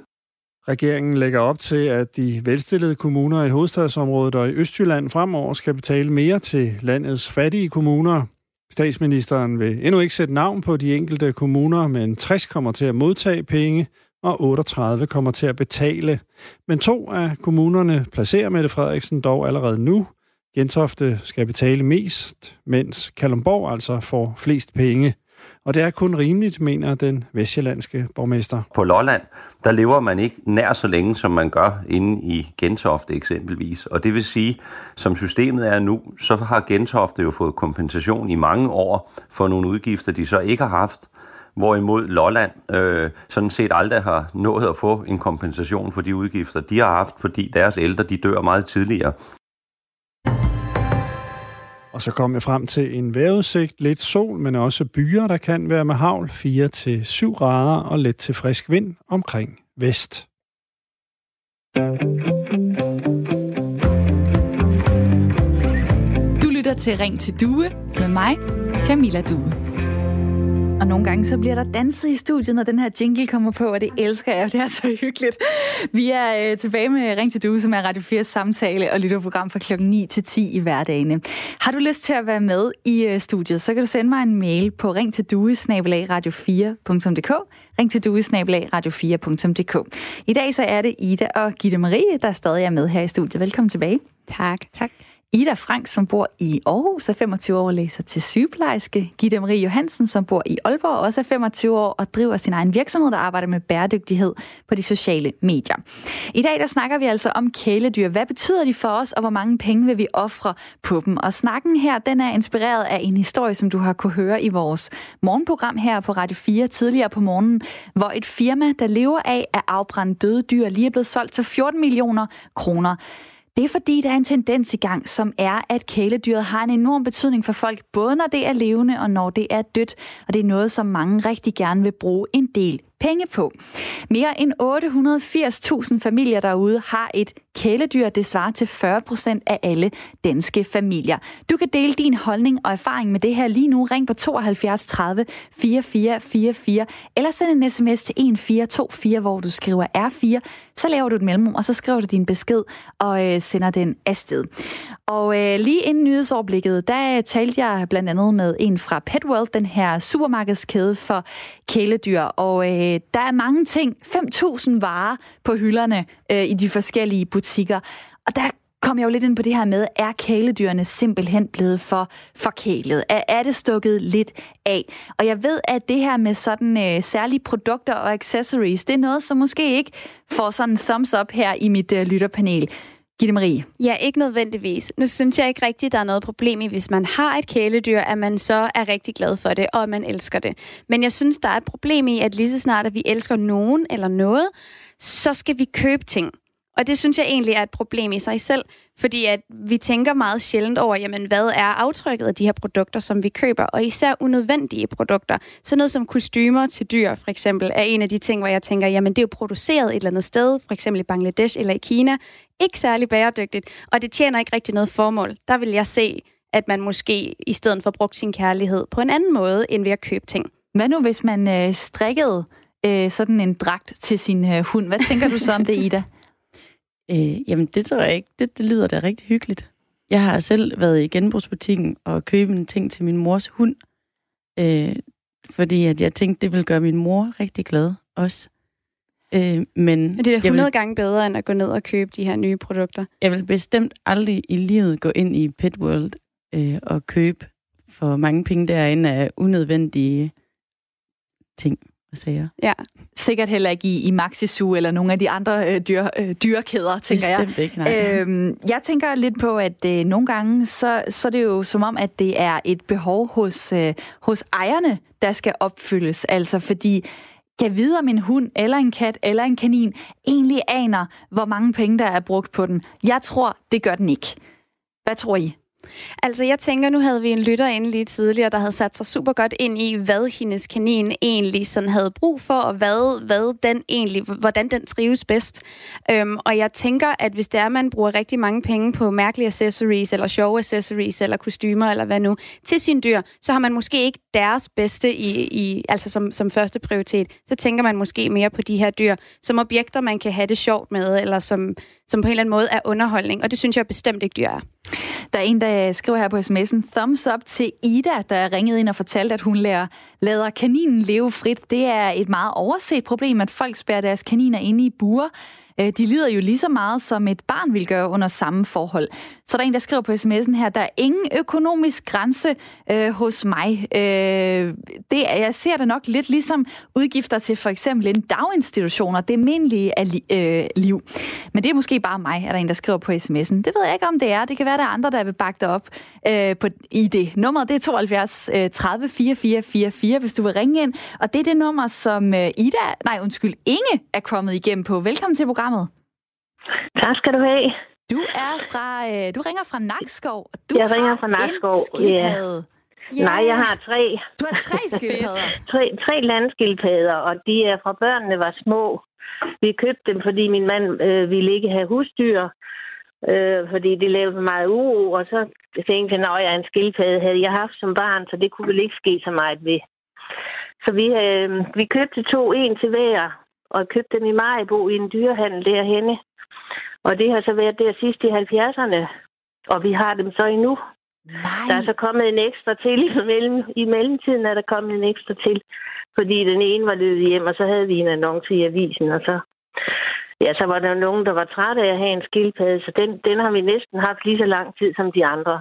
Regeringen lægger op til, at de velstillede kommuner i hovedstadsområdet og i Østjylland fremover skal betale mere til landets fattige kommuner. Statsministeren vil endnu ikke sætte navn på de enkelte kommuner, men 60 kommer til at modtage penge, og 38 kommer til at betale. Men to af kommunerne placerer Mette Frederiksen dog allerede nu. Gentofte skal betale mest, mens Kalumborg altså får flest penge. Og det er kun rimeligt, mener den vestjyllandske borgmester. På Lolland, der lever man ikke nær så længe, som man gør inde i Gentofte eksempelvis. Og det vil sige, som systemet er nu, så har Gentofte jo fået kompensation i mange år for nogle udgifter, de så ikke har haft hvorimod Lolland øh, sådan set aldrig har nået at få en kompensation for de udgifter, de har haft, fordi deres ældre de dør meget tidligere. Og så kom jeg frem til en vejrudsigt, lidt sol, men også byer, der kan være med havl, 4-7 grader og let til frisk vind omkring vest. Du lytter til Ring til Due med mig, Camilla Due. Og nogle gange så bliver der danset i studiet, når den her jingle kommer på, og det elsker jeg, det er så hyggeligt. Vi er øh, tilbage med Ring til Du, som er Radio 4's samtale og lytterprogram fra klokken 9 til 10 i hverdagene. Har du lyst til at være med i øh, studiet, så kan du sende mig en mail på ring til radio4.dk ring til radio4.dk. I dag så er det Ida og Gitte Marie, der stadig er med her i studiet. Velkommen tilbage. Tak. Tak. Ida Frank, som bor i Aarhus, er 25 år og læser til sygeplejerske. Gitte Marie Johansen, som bor i Aalborg, også er 25 år og driver sin egen virksomhed, der arbejder med bæredygtighed på de sociale medier. I dag der snakker vi altså om kæledyr. Hvad betyder de for os, og hvor mange penge vil vi ofre på dem? Og snakken her, den er inspireret af en historie, som du har kunne høre i vores morgenprogram her på Radio 4 tidligere på morgenen, hvor et firma, der lever af at afbrænde døde dyr, lige er blevet solgt til 14 millioner kroner. Det er fordi, der er en tendens i gang, som er, at kæledyret har en enorm betydning for folk, både når det er levende og når det er dødt. Og det er noget, som mange rigtig gerne vil bruge en del penge på. Mere end 880.000 familier derude har et kæledyr. Det svarer til 40 procent af alle danske familier. Du kan dele din holdning og erfaring med det her lige nu. Ring på 72 30 4444 eller send en sms til 1424, hvor du skriver R4. Så laver du et mellemrum, og så skriver du din besked og øh, sender den afsted. Og øh, lige inden nyhedsoverblikket, der øh, talte jeg blandt andet med en fra Petworld, den her supermarkedskæde for kæledyr. Og øh, der er mange ting, 5.000 varer på hylderne øh, i de forskellige butikker. Og der kom jeg jo lidt ind på det her med, er kæledyrene simpelthen blevet for forkælet? Er, er det stukket lidt af? Og jeg ved, at det her med sådan øh, særlige produkter og accessories, det er noget, som måske ikke får sådan en thumbs up her i mit øh, lytterpanel. Gitte Marie. Ja, ikke nødvendigvis. Nu synes jeg ikke rigtigt, der er noget problem i, hvis man har et kæledyr, at man så er rigtig glad for det, og at man elsker det. Men jeg synes, der er et problem i, at lige så snart, at vi elsker nogen eller noget, så skal vi købe ting. Og det synes jeg egentlig er et problem i sig selv, fordi at vi tænker meget sjældent over, jamen hvad er aftrykket af de her produkter, som vi køber, og især unødvendige produkter. Så noget som kostymer til dyr, for eksempel, er en af de ting, hvor jeg tænker, jamen det er jo produceret et eller andet sted, for eksempel i Bangladesh eller i Kina, ikke særlig bæredygtigt, og det tjener ikke rigtig noget formål. Der vil jeg se, at man måske i stedet for brugt sin kærlighed på en anden måde, end ved at købe ting. Hvad nu, hvis man øh, strikkede øh, sådan en dragt til sin øh, hund? Hvad tænker du så om det, Ida? Øh, jamen, det tror jeg ikke. Det, det lyder da rigtig hyggeligt. Jeg har selv været i genbrugsbutikken og købt en ting til min mors hund, øh, fordi at jeg tænkte, det ville gøre min mor rigtig glad også. Øh, men, det er 100 vil, gange bedre, end at gå ned og købe de her nye produkter. Jeg vil bestemt aldrig i livet gå ind i Pet World øh, og købe for mange penge derinde af unødvendige ting sager. Ja, sikkert heller ikke i, i Maxisu eller nogle af de andre øh, dyr, øh, dyrekæder, tænker Bestemt jeg. Ikke, nej. Øhm, jeg tænker lidt på, at øh, nogle gange, så, så er det jo som om, at det er et behov hos, øh, hos ejerne, der skal opfyldes. Altså fordi kan vide, om en hund eller en kat eller en kanin egentlig aner, hvor mange penge, der er brugt på den. Jeg tror, det gør den ikke. Hvad tror I? Altså, jeg tænker, nu havde vi en lytter inde lige tidligere, der havde sat sig super godt ind i, hvad hendes kanin egentlig sådan havde brug for, og hvad, hvad den egentlig, hvordan den trives bedst. Øhm, og jeg tænker, at hvis det er, at man bruger rigtig mange penge på mærkelige accessories, eller sjove accessories, eller kostymer, eller hvad nu, til sin dyr, så har man måske ikke deres bedste i, i altså som, som første prioritet. Så tænker man måske mere på de her dyr, som objekter, man kan have det sjovt med, eller som, som på en eller anden måde er underholdning. Og det synes jeg bestemt ikke, de er. Der er en, der skriver her på sms'en, thumbs up til Ida, der ringede ind og fortalte, at hun lader, lader kaninen leve frit. Det er et meget overset problem, at folk spærer deres kaniner inde i buer. Øh, de lider jo lige så meget, som et barn vil gøre under samme forhold. Så der en, der skriver på sms'en her, der er ingen økonomisk grænse øh, hos mig. Øh, det, jeg ser det nok lidt ligesom udgifter til for eksempel en daginstitution og det almindelige øh, liv. Men det er måske bare mig, er der en, der skriver på sms'en. Det ved jeg ikke, om det er. Det kan være, der er andre, der vil bakke dig op øh, på, i det. Nummeret det er 72 øh, 30 44 44, hvis du vil ringe ind. Og det er det nummer, som øh, Ida, nej undskyld, Inge er kommet igennem på. Velkommen til programmet. Tak skal du have. Du er fra, øh, du ringer fra Nakskov. Du jeg ringer fra Nakskov. Ja. Yeah. Nej, jeg har tre. Du har tre skildpadder? tre, tre landskildpadder, og de er fra børnene var små. Vi købte dem, fordi min mand øh, ville ikke have husdyr, øh, fordi det lavede for meget uro, og så tænkte jeg, at jeg en skildpadde havde jeg haft som barn, så det kunne vel ikke ske så meget ved. Så vi, øh, vi købte to, en til hver, og købte dem i Majbo i en dyrehandel derhenne. Og det har så været der sidst i 70'erne, og vi har dem så endnu. Nej. Der er så kommet en ekstra til i, mellem, i mellemtiden, er der kommet en ekstra til, fordi den ene var løbet hjem, og så havde vi en annonce i avisen, og så, ja, så var der nogen, der var trætte af at have en skildpadde, så den, den har vi næsten haft lige så lang tid som de andre.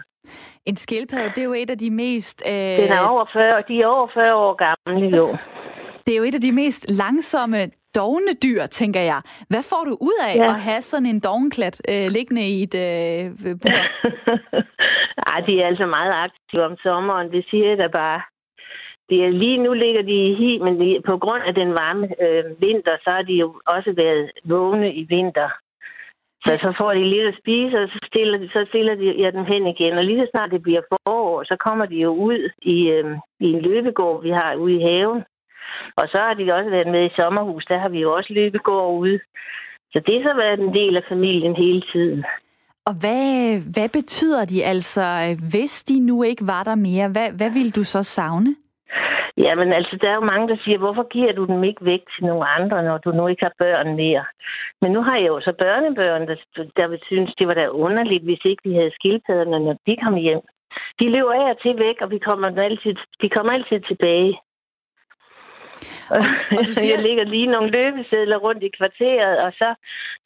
En skildpadde, det er jo et af de mest... Øh... Den er over 40, de er over 40 år gamle, jo. Det er jo et af de mest langsomme dogne dyr, tænker jeg. Hvad får du ud af ja. at have sådan en dogenklat øh, liggende i et øh, bur? Ej, de er altså meget aktive om sommeren, det siger jeg da bare. Det er, lige nu ligger de i hi, men de, på grund af den varme øh, vinter, så har de jo også været vågne i vinter. Så så får de lidt at spise, og så stiller, de, så stiller de ja, dem hen igen. Og lige så snart det bliver forår, så kommer de jo ud i, øh, i en løbegård, vi har ude i haven. Og så har de også været med i sommerhus, der har vi jo også løbegård ude. Så det har så været en del af familien hele tiden. Og hvad, hvad betyder de altså, hvis de nu ikke var der mere? Hvad, hvad vil du så savne? Jamen altså, der er jo mange, der siger, hvorfor giver du dem ikke væk til nogle andre, når du nu ikke har børn mere? Men nu har jeg jo så børnebørn, der, der vil synes, det var da underligt, hvis ikke vi havde skildpadderne, når de kom hjem. De løber af og til væk, og vi kommer altid, de kommer altid tilbage. Og, og du siger... Jeg ligger lige nogle løbesedler rundt i kvarteret, og så,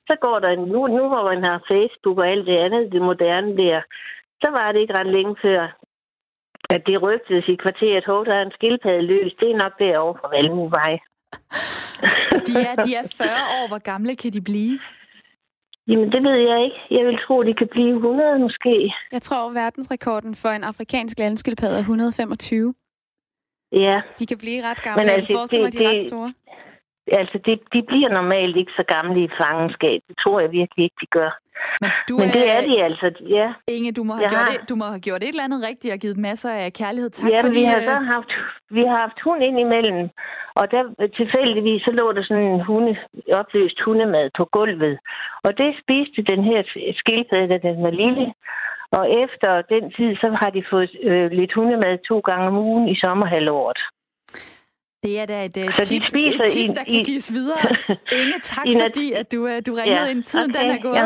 så går der en... Nu, nu hvor man har Facebook og alt det andet, det moderne der, så var det ikke ret længe før, at det rygtedes i kvarteret, at der er en skildpadde løs. Det er nok derovre fra Valmuvej. de, er, de er 40 år. Hvor gamle kan de blive? Jamen, det ved jeg ikke. Jeg vil tro, de kan blive 100 måske. Jeg tror, verdensrekorden for en afrikansk landskildpadde er 125. Ja. De kan blive ret gamle. Men altså, jeg forestiller mig, de er ret store. Altså, det, de bliver normalt ikke så gamle i fangenskab. Det tror jeg virkelig ikke, de gør. Men, du Men det er, er de altså, ja. Inge, du må, have gjort har... det, du må have gjort et eller andet rigtigt og givet masser af kærlighed. Tak ja, fordi... vi har så haft, vi har haft hund ind imellem, og der tilfældigvis, så lå der sådan en hunde, opløst hundemad på gulvet. Og det spiste den her skildpadde, da den var lille. Og efter den tid, så har de fået øh, lidt hundemad to gange om ugen i sommerhalvåret. Det er da et, uh, tip, et tip, der kan gives videre. Inge, tak fordi, at du, uh, du ringede ja, ind. Tiden okay, den er gået. Ja,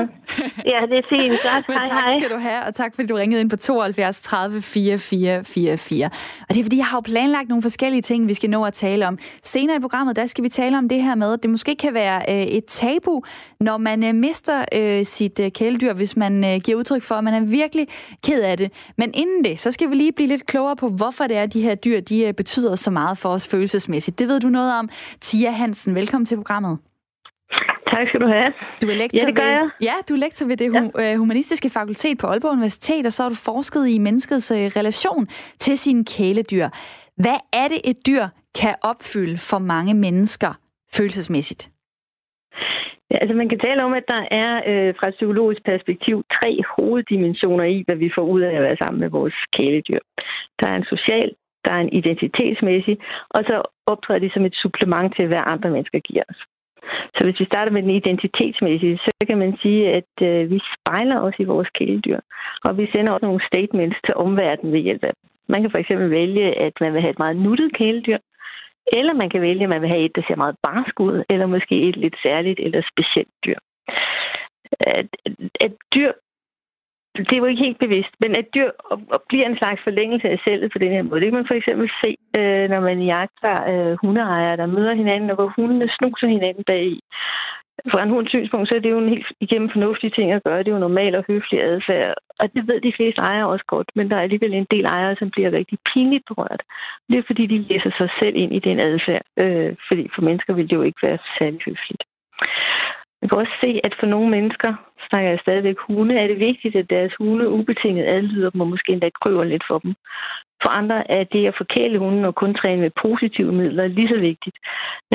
ja det er fint. Godt. Men hej, tak hej. skal du have, og tak fordi du ringede ind på 72 30 44 44. Og det er fordi, jeg har jo planlagt nogle forskellige ting, vi skal nå at tale om. Senere i programmet, der skal vi tale om det her med, at det måske kan være uh, et tabu, når man uh, mister uh, sit uh, kæledyr, hvis man uh, giver udtryk for, at man er virkelig ked af det. Men inden det, så skal vi lige blive lidt klogere på, hvorfor det er, at de her dyr de, uh, betyder så meget for os følelses følelsesmæssigt. Det ved du noget om. Tia Hansen, velkommen til programmet. Tak skal du have. Du er lektor, ja, det gør ved, jeg. Ja, du er lektor ved det ja. Øh, humanistiske fakultet på Aalborg Universitet, og så har du forsket i menneskets øh, relation til sine kæledyr. Hvad er det, et dyr kan opfylde for mange mennesker følelsesmæssigt? Ja, altså man kan tale om, at der er øh, fra psykologisk perspektiv tre hoveddimensioner i, hvad vi får ud af at være sammen med vores kæledyr. Der er en social, der er en identitetsmæssig, og så optræder de som et supplement til, hvad andre mennesker giver os. Så hvis vi starter med den identitetsmæssige, så kan man sige, at øh, vi spejler os i vores kæledyr, og vi sender også nogle statements til omverdenen ved hjælp af dem. Man kan for eksempel vælge, at man vil have et meget nuttet kæledyr, eller man kan vælge, at man vil have et, der ser meget barsk ud, eller måske et lidt særligt eller specielt dyr. At, at dyr det er jo ikke helt bevidst, men at dyr bliver en slags forlængelse af selvet på den her måde. Det kan man for eksempel se, øh, når man jagter øh, hundeejere, der møder hinanden, og hvor hundene snuser hinanden bagi. fra en hunds synspunkt, så er det jo en helt igennem fornuftig ting at gøre. Det er jo normal og høflig adfærd. Og det ved de fleste ejere også godt, men der er alligevel en del ejere, som bliver rigtig pinligt berørt. Det er fordi, de læser sig selv ind i den adfærd. Øh, fordi for mennesker vil det jo ikke være særlig høfligt. Man kan også se, at for nogle mennesker, snakker jeg stadigvæk hunde, er det vigtigt, at deres hunde ubetinget adlyder dem og måske endda krøver lidt for dem. For andre er det at forkæle hunden og kun træne med positive midler lige så vigtigt.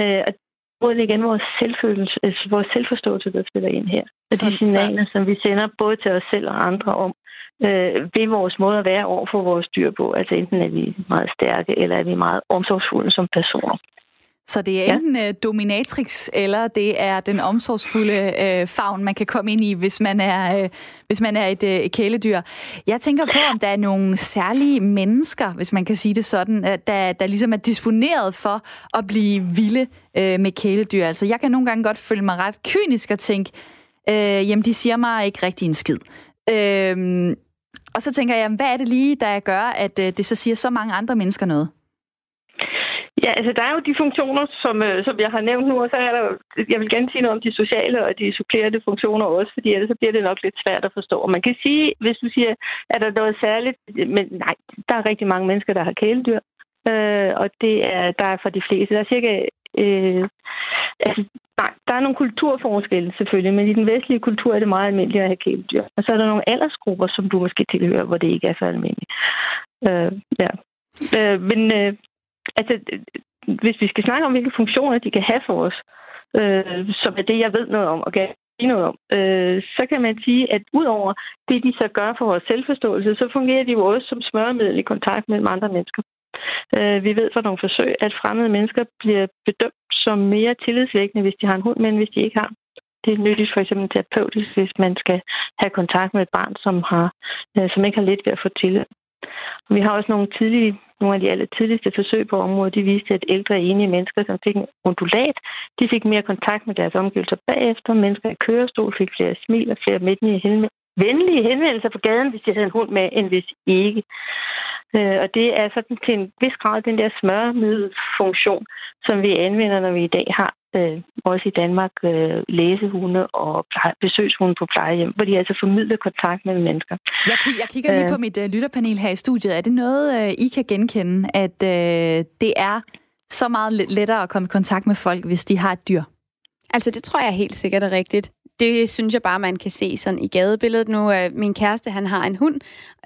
Øh, og både igen vores, selvfølelse, altså vores selvforståelse, der spiller ind her. Og de signaler, som vi sender både til os selv og andre om, øh, ved vores måde at være over for vores dyr på. Altså enten er vi meget stærke, eller er vi meget omsorgsfulde som personer. Så det er enten ja. dominatrix, eller det er den omsorgsfulde øh, favn, man kan komme ind i, hvis man er, øh, hvis man er et, øh, kæledyr. Jeg tænker på, om der er nogle særlige mennesker, hvis man kan sige det sådan, der, der ligesom er disponeret for at blive vilde øh, med kæledyr. Altså, jeg kan nogle gange godt føle mig ret kynisk og tænke, øh, jamen, de siger mig ikke rigtig en skid. Øh, og så tænker jeg, hvad er det lige, der gør, at øh, det så siger så mange andre mennesker noget? Ja, altså der er jo de funktioner, som, øh, som jeg har nævnt nu, og så er der jeg vil gerne sige noget om de sociale og de supplerende funktioner også, fordi ellers så bliver det nok lidt svært at forstå. Og man kan sige, hvis du siger, er der noget særligt, men nej, der er rigtig mange mennesker, der har kæledyr, øh, og det er der er for de fleste. Der er cirka, øh, altså, nej, der er nogle kulturforskelle selvfølgelig, men i den vestlige kultur er det meget almindeligt at have kæledyr. Og så er der nogle aldersgrupper, som du måske tilhører, hvor det ikke er så almindeligt. Øh, ja. Øh, men øh, altså, hvis vi skal snakke om, hvilke funktioner de kan have for os, øh, som er det, jeg ved noget om og kan sige noget om, øh, så kan man sige, at udover det, de så gør for vores selvforståelse, så fungerer de jo også som smøremiddel i kontakt mellem andre mennesker. Øh, vi ved fra nogle forsøg, at fremmede mennesker bliver bedømt som mere tillidsvækkende, hvis de har en hund, men hvis de ikke har. Det er nyttigt for eksempel terapeutisk, hvis man skal have kontakt med et barn, som, har, øh, som ikke har let ved at få tillid. Vi har også nogle, tidlige, nogle af de aller tidligste forsøg på området, de viste, at ældre enige mennesker, som fik en ondulat, de fik mere kontakt med deres omgivelser bagefter. Mennesker i kørestol fik flere smil og flere venlige henvendelser på gaden, hvis de havde en hund med, end hvis ikke. Øh, og det er sådan til en vis grad den der smørmiddelfunktion, som vi anvender, når vi i dag har øh, også i Danmark øh, læsehunde og pleje, besøgshunde på plejehjem, hvor de altså formidler kontakt med mennesker. Jeg, k- jeg kigger lige øh, på mit øh, lytterpanel her i studiet. Er det noget, øh, I kan genkende, at øh, det er så meget lettere at komme i kontakt med folk, hvis de har et dyr? Altså, det tror jeg helt sikkert er rigtigt det synes jeg bare, man kan se sådan i gadebilledet nu. Øh, min kæreste, han har en hund,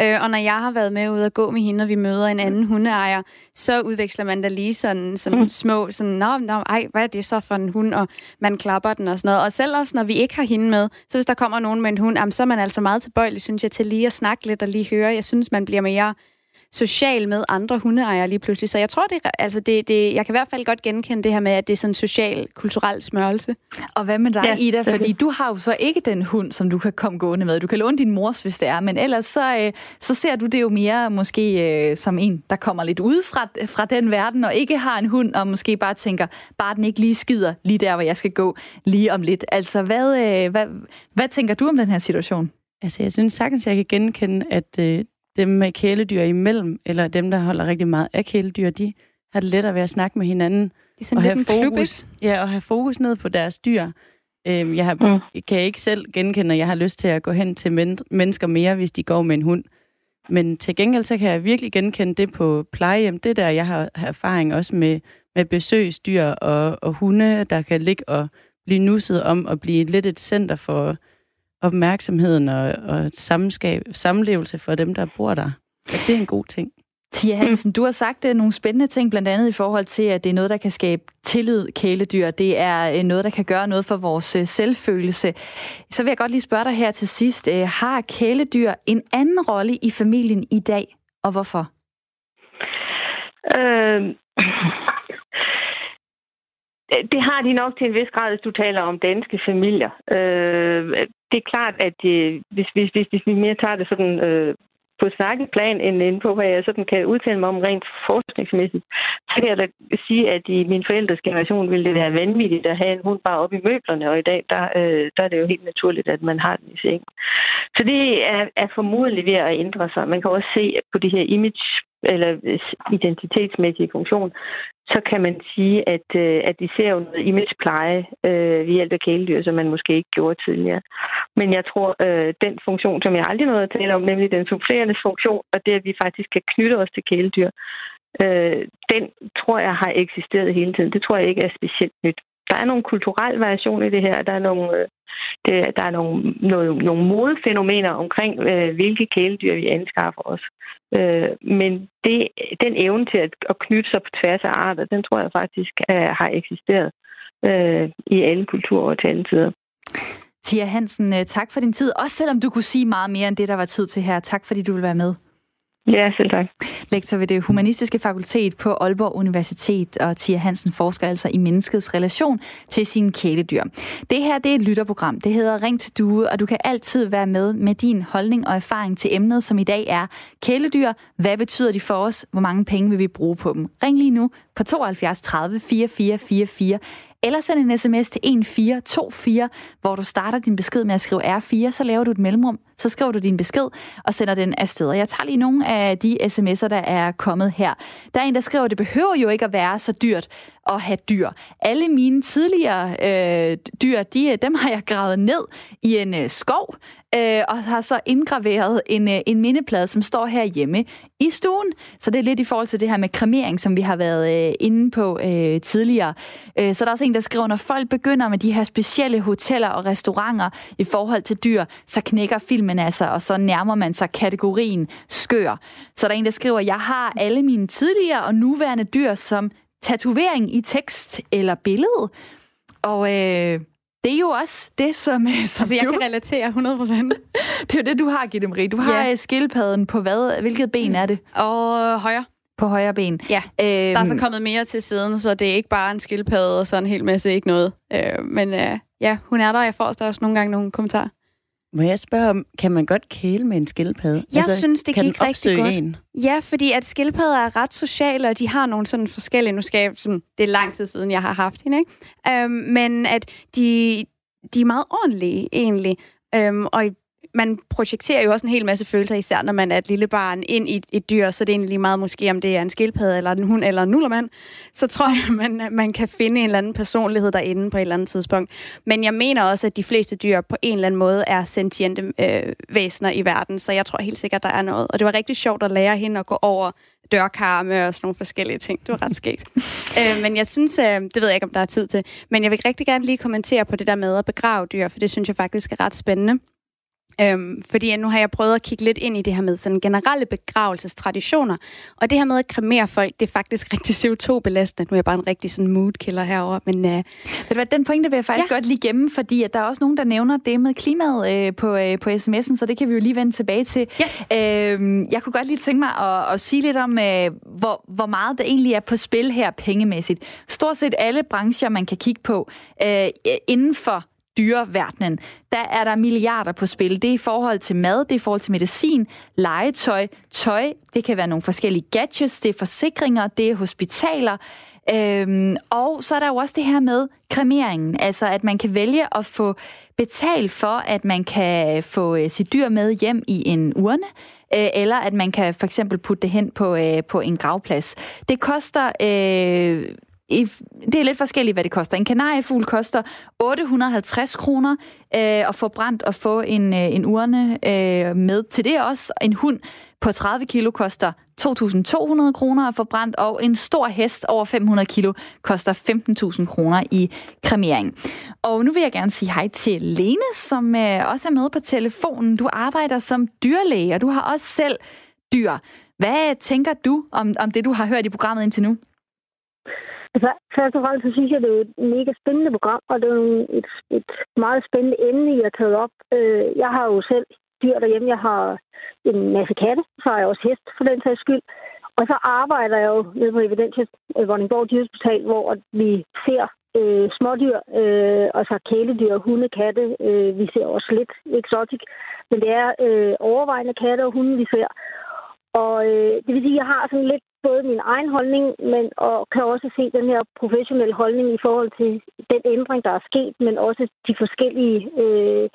øh, og når jeg har været med ud og gå med hende, og vi møder en anden hundeejer, så udveksler man da lige sådan, sådan mm. små, sådan, nå, nå, ej, hvad er det så for en hund, og man klapper den og sådan noget. Og selv også, når vi ikke har hende med, så hvis der kommer nogen med en hund, jamen, så er man altså meget tilbøjelig, synes jeg, til lige at snakke lidt og lige høre. Jeg synes, man bliver mere social med andre hundeejere lige pludselig. Så jeg tror, det, altså det, det, jeg kan i hvert fald godt genkende det her med, at det er sådan en social, kulturel smørelse. Og hvad med dig, ja, Ida? Fordi du har jo så ikke den hund, som du kan komme gående med. Du kan låne din mors, hvis det er, men ellers så, øh, så ser du det jo mere måske øh, som en, der kommer lidt ud fra, fra den verden, og ikke har en hund, og måske bare tænker, bare den ikke lige skider lige der, hvor jeg skal gå lige om lidt. Altså, hvad, øh, hvad, hvad tænker du om den her situation? Altså, jeg synes sagtens, jeg kan genkende, at øh, dem med kæledyr imellem, eller dem, der holder rigtig meget af kæledyr, de har det lettere ved at snakke med hinanden. Det er og have fokus, Ja, og have fokus ned på deres dyr. Øhm, jeg har, mm. kan ikke selv genkende, at jeg har lyst til at gå hen til men- mennesker mere, hvis de går med en hund. Men til gengæld, så kan jeg virkelig genkende det på plejehjem. Det der, jeg har, har erfaring også med, med besøgsdyr og, og hunde, der kan ligge og blive nusset om at blive lidt et center for opmærksomheden og, og sammenskab, samlevelse for dem, der bor der. Og det er en god ting. Tia Hansen, du har sagt uh, nogle spændende ting, blandt andet i forhold til, at det er noget, der kan skabe tillid, kæledyr. Det er uh, noget, der kan gøre noget for vores uh, selvfølelse. Så vil jeg godt lige spørge dig her til sidst. Har kæledyr en anden rolle i familien i dag, og hvorfor? Øh, Øh, det har de nok til en vis grad, hvis du taler om danske familier. Øh, det er klart, at øh, hvis, hvis, hvis, hvis vi mere tager det sådan øh, på snakkeplan, end, end på, hvad jeg sådan kan udtale mig om rent forskningsmæssigt, så kan jeg da sige, at i min forældres generation ville det være vanvittigt at have en hund bare oppe i møblerne, og i dag, der, øh, der er det jo helt naturligt, at man har den i sengen. Så det er, er formodentlig ved at ændre sig. Man kan også se på de her image eller identitetsmæssige funktion, så kan man sige, at, øh, at de ser jo noget imagepleje øh, ved hjælp af kæledyr, som man måske ikke gjorde tidligere. Men jeg tror, øh, den funktion, som jeg aldrig nåede at tale om, nemlig den supplerende funktion, og det, at vi faktisk kan knytte os til kæledyr, øh, den tror jeg har eksisteret hele tiden. Det tror jeg ikke er specielt nyt. Der er nogle kulturelle variationer i det her. Der er nogle, øh, det, der er nogle, nogle, nogle modefænomener omkring, øh, hvilke kæledyr vi anskaffer os. Øh, men det, den evne til at, at knytte sig på tværs af arter, den tror jeg faktisk er, har eksisteret øh, i alle kulturer og til alle tider. Tia Hansen, øh, tak for din tid. Også selvom du kunne sige meget mere end det, der var tid til her. Tak fordi du vil være med. Ja, selv tak. Lektor ved det humanistiske fakultet på Aalborg Universitet, og Tia Hansen forsker altså i menneskets relation til sine kæledyr. Det her det er et lytterprogram. Det hedder Ring til Due, og du kan altid være med med din holdning og erfaring til emnet, som i dag er kæledyr. Hvad betyder de for os? Hvor mange penge vil vi bruge på dem? Ring lige nu på 72 30 44 44 eller send en sms til 1424, hvor du starter din besked med at skrive R4, så laver du et mellemrum, så skriver du din besked og sender den afsted. Og jeg tager lige nogle af de sms'er, der er kommet her. Der er en, der skriver, at det behøver jo ikke at være så dyrt at have dyr. Alle mine tidligere øh, dyr, de, øh, dem har jeg gravet ned i en øh, skov, øh, og har så indgraveret en, øh, en mindeplade, som står her hjemme i stuen. Så det er lidt i forhold til det her med kremering, som vi har været øh, inde på øh, tidligere. Øh, så der er også en, der skriver, når folk begynder med de her specielle hoteller og restauranter i forhold til dyr, så knækker filmen altså, og så nærmer man sig kategorien skør. Så der er en, der skriver, jeg har alle mine tidligere og nuværende dyr som tatovering i tekst eller billede. Og øh, det er jo også det, som, øh, som altså, jeg du... kan relatere 100%. det er jo det, du har, Gitte Marie. Du har ja. skildpadden på hvad? Hvilket ben er det? Og højre. På højre ben. Ja, øhm, der er så kommet mere til siden, så det er ikke bare en skildpadde og sådan en hel masse, ikke noget. Øh, men øh, ja, hun er der. Jeg får også nogle gange nogle kommentarer. Må jeg spørge om, kan man godt kæle med en skildpadde? Jeg altså, synes, det gik rigtig godt. En? Ja, fordi at skildpadder er ret sociale, og de har nogle sådan forskellige... Nu skal jeg, sådan, det er lang tid siden, jeg har haft hende, ikke? Øhm, men at de, de er meget ordentlige, egentlig. Øhm, og man projekterer jo også en hel masse følelser, især når man er et lille barn, ind i et dyr, så det er egentlig meget måske, om det er en skildpadde, eller en hund, eller en nullermand, så tror jeg, man, man kan finde en eller anden personlighed derinde på et eller andet tidspunkt. Men jeg mener også, at de fleste dyr på en eller anden måde er sentiente øh, væsener i verden, så jeg tror helt sikkert, der er noget. Og det var rigtig sjovt at lære hende at gå over dørkarme og sådan nogle forskellige ting. Det var ret skægt. øh, men jeg synes, øh, det ved jeg ikke, om der er tid til, men jeg vil rigtig gerne lige kommentere på det der med at begrave dyr, for det synes jeg faktisk er ret spændende. Øhm, fordi nu har jeg prøvet at kigge lidt ind i det her med sådan generelle begravelsestraditioner. Og det her med at kremere folk, det er faktisk rigtig CO2-belastende. Nu er jeg bare en rigtig sådan moodkiller herover, men... Øh... Ved du hvad, den pointe vil jeg faktisk ja. godt lige gemme, fordi at der er også nogen, der nævner det med klimaet øh, på, øh, på sms'en, så det kan vi jo lige vende tilbage til. Yes. Øh, jeg kunne godt lige tænke mig at, at sige lidt om, øh, hvor, hvor meget der egentlig er på spil her pengemæssigt. Stort set alle brancher, man kan kigge på øh, inden for dyreverdenen, der er der milliarder på spil. Det er i forhold til mad, det er i forhold til medicin, legetøj, tøj, det kan være nogle forskellige gadgets, det er forsikringer, det er hospitaler, Øhm, og så er der jo også det her med kremeringen, altså at man kan vælge at få betalt for, at man kan få øh, sit dyr med hjem i en urne, øh, eller at man kan for eksempel putte det hen på, øh, på en gravplads. Det koster øh, i, det er lidt forskelligt, hvad det koster. En kanariefugl koster 850 kroner øh, at få brændt og få en, øh, en urne øh, med til det også. En hund på 30 kilo koster 2.200 kroner at få brændt, og en stor hest over 500 kilo koster 15.000 kroner i kremering. Og nu vil jeg gerne sige hej til Lene, som øh, også er med på telefonen. Du arbejder som dyrlæge, og du har også selv dyr. Hvad tænker du om, om det, du har hørt i programmet indtil nu? Altså, først og fremmest så synes jeg, det er et mega spændende program, og det er et, et meget spændende emne, I har taget op. Øh, jeg har jo selv dyr derhjemme. Jeg har en masse katte, så har jeg også hest for den sags skyld. Og så arbejder jeg jo nede på Evidentia øh, Vordingborg Dyrehospital, hvor vi ser øh, smådyr, øh, altså kæledyr, hunde, katte. Øh, vi ser også lidt eksotik, men det er øh, overvejende katte og hunde, vi ser. Og øh, det vil sige, at jeg har sådan lidt både min egen holdning, men og kan også se den her professionelle holdning i forhold til den ændring, der er sket, men også de forskellige øh,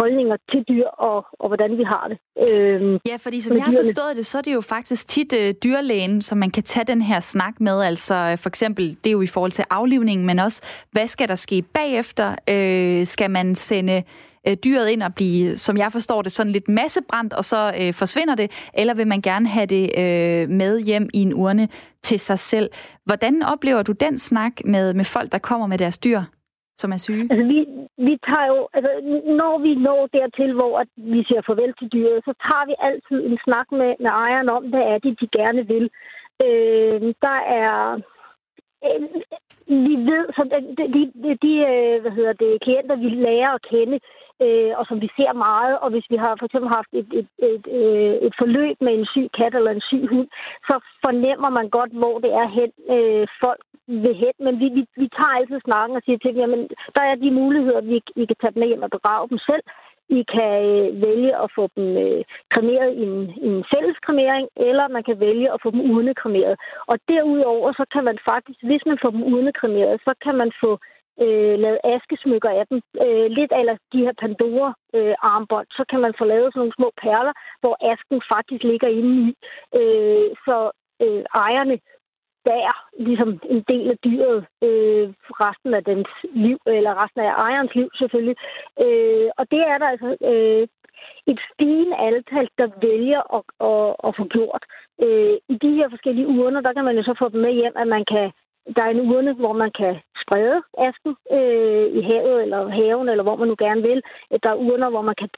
holdninger til dyr og, og hvordan vi har det. Øhm, ja, fordi som jeg har forstået det, så er det jo faktisk tit øh, dyrlægen, som man kan tage den her snak med. Altså for eksempel, det er jo i forhold til aflivningen, men også, hvad skal der ske bagefter? Øh, skal man sende øh, dyret ind og blive, som jeg forstår det, sådan lidt massebrændt, og så øh, forsvinder det, eller vil man gerne have det øh, med hjem i en urne til sig selv? Hvordan oplever du den snak med, med folk, der kommer med deres dyr? som er syge? Altså, vi, vi tager jo, altså, når vi når dertil, hvor at vi siger farvel til dyret, så tager vi altid en snak med, med ejeren om, hvad er det, de gerne vil. Øh, der er øh, vi ved, så de, de, de øh, hvad hedder det, klienter, vi lærer at kende, øh, og som vi ser meget, og hvis vi har for eksempel haft et, et, et, et, øh, et forløb med en syg kat eller en syg hund, så fornemmer man godt, hvor det er hen, øh, folk vil hen, men vi, vi, vi tager altid snakken og siger til dem, jamen, der er de muligheder, vi, vi kan tage dem med hjem og begrave dem selv. I kan øh, vælge at få dem øh, kremeret i en, i en fælles kremering, eller man kan vælge at få dem urnekremeret. Og derudover, så kan man faktisk, hvis man får dem urnekremeret, så kan man få øh, Øh, lavet askesmykker af dem. Øh, lidt eller de her Pandora-armbånd, øh, så kan man få lavet sådan nogle små perler, hvor asken faktisk ligger inde i. Øh, så øh, ejerne bærer ligesom en del af dyret øh, resten af dens liv, eller resten af ejerens liv selvfølgelig. Øh, og det er der altså øh, et stigende antal, der vælger at, at, at få gjort. Øh, I de her forskellige urner, der kan man jo så få dem med hjem, at man kan der er en urne, hvor man kan sprede asken øh, i havet eller haven, eller hvor man nu gerne vil. Der er urner, hvor man kan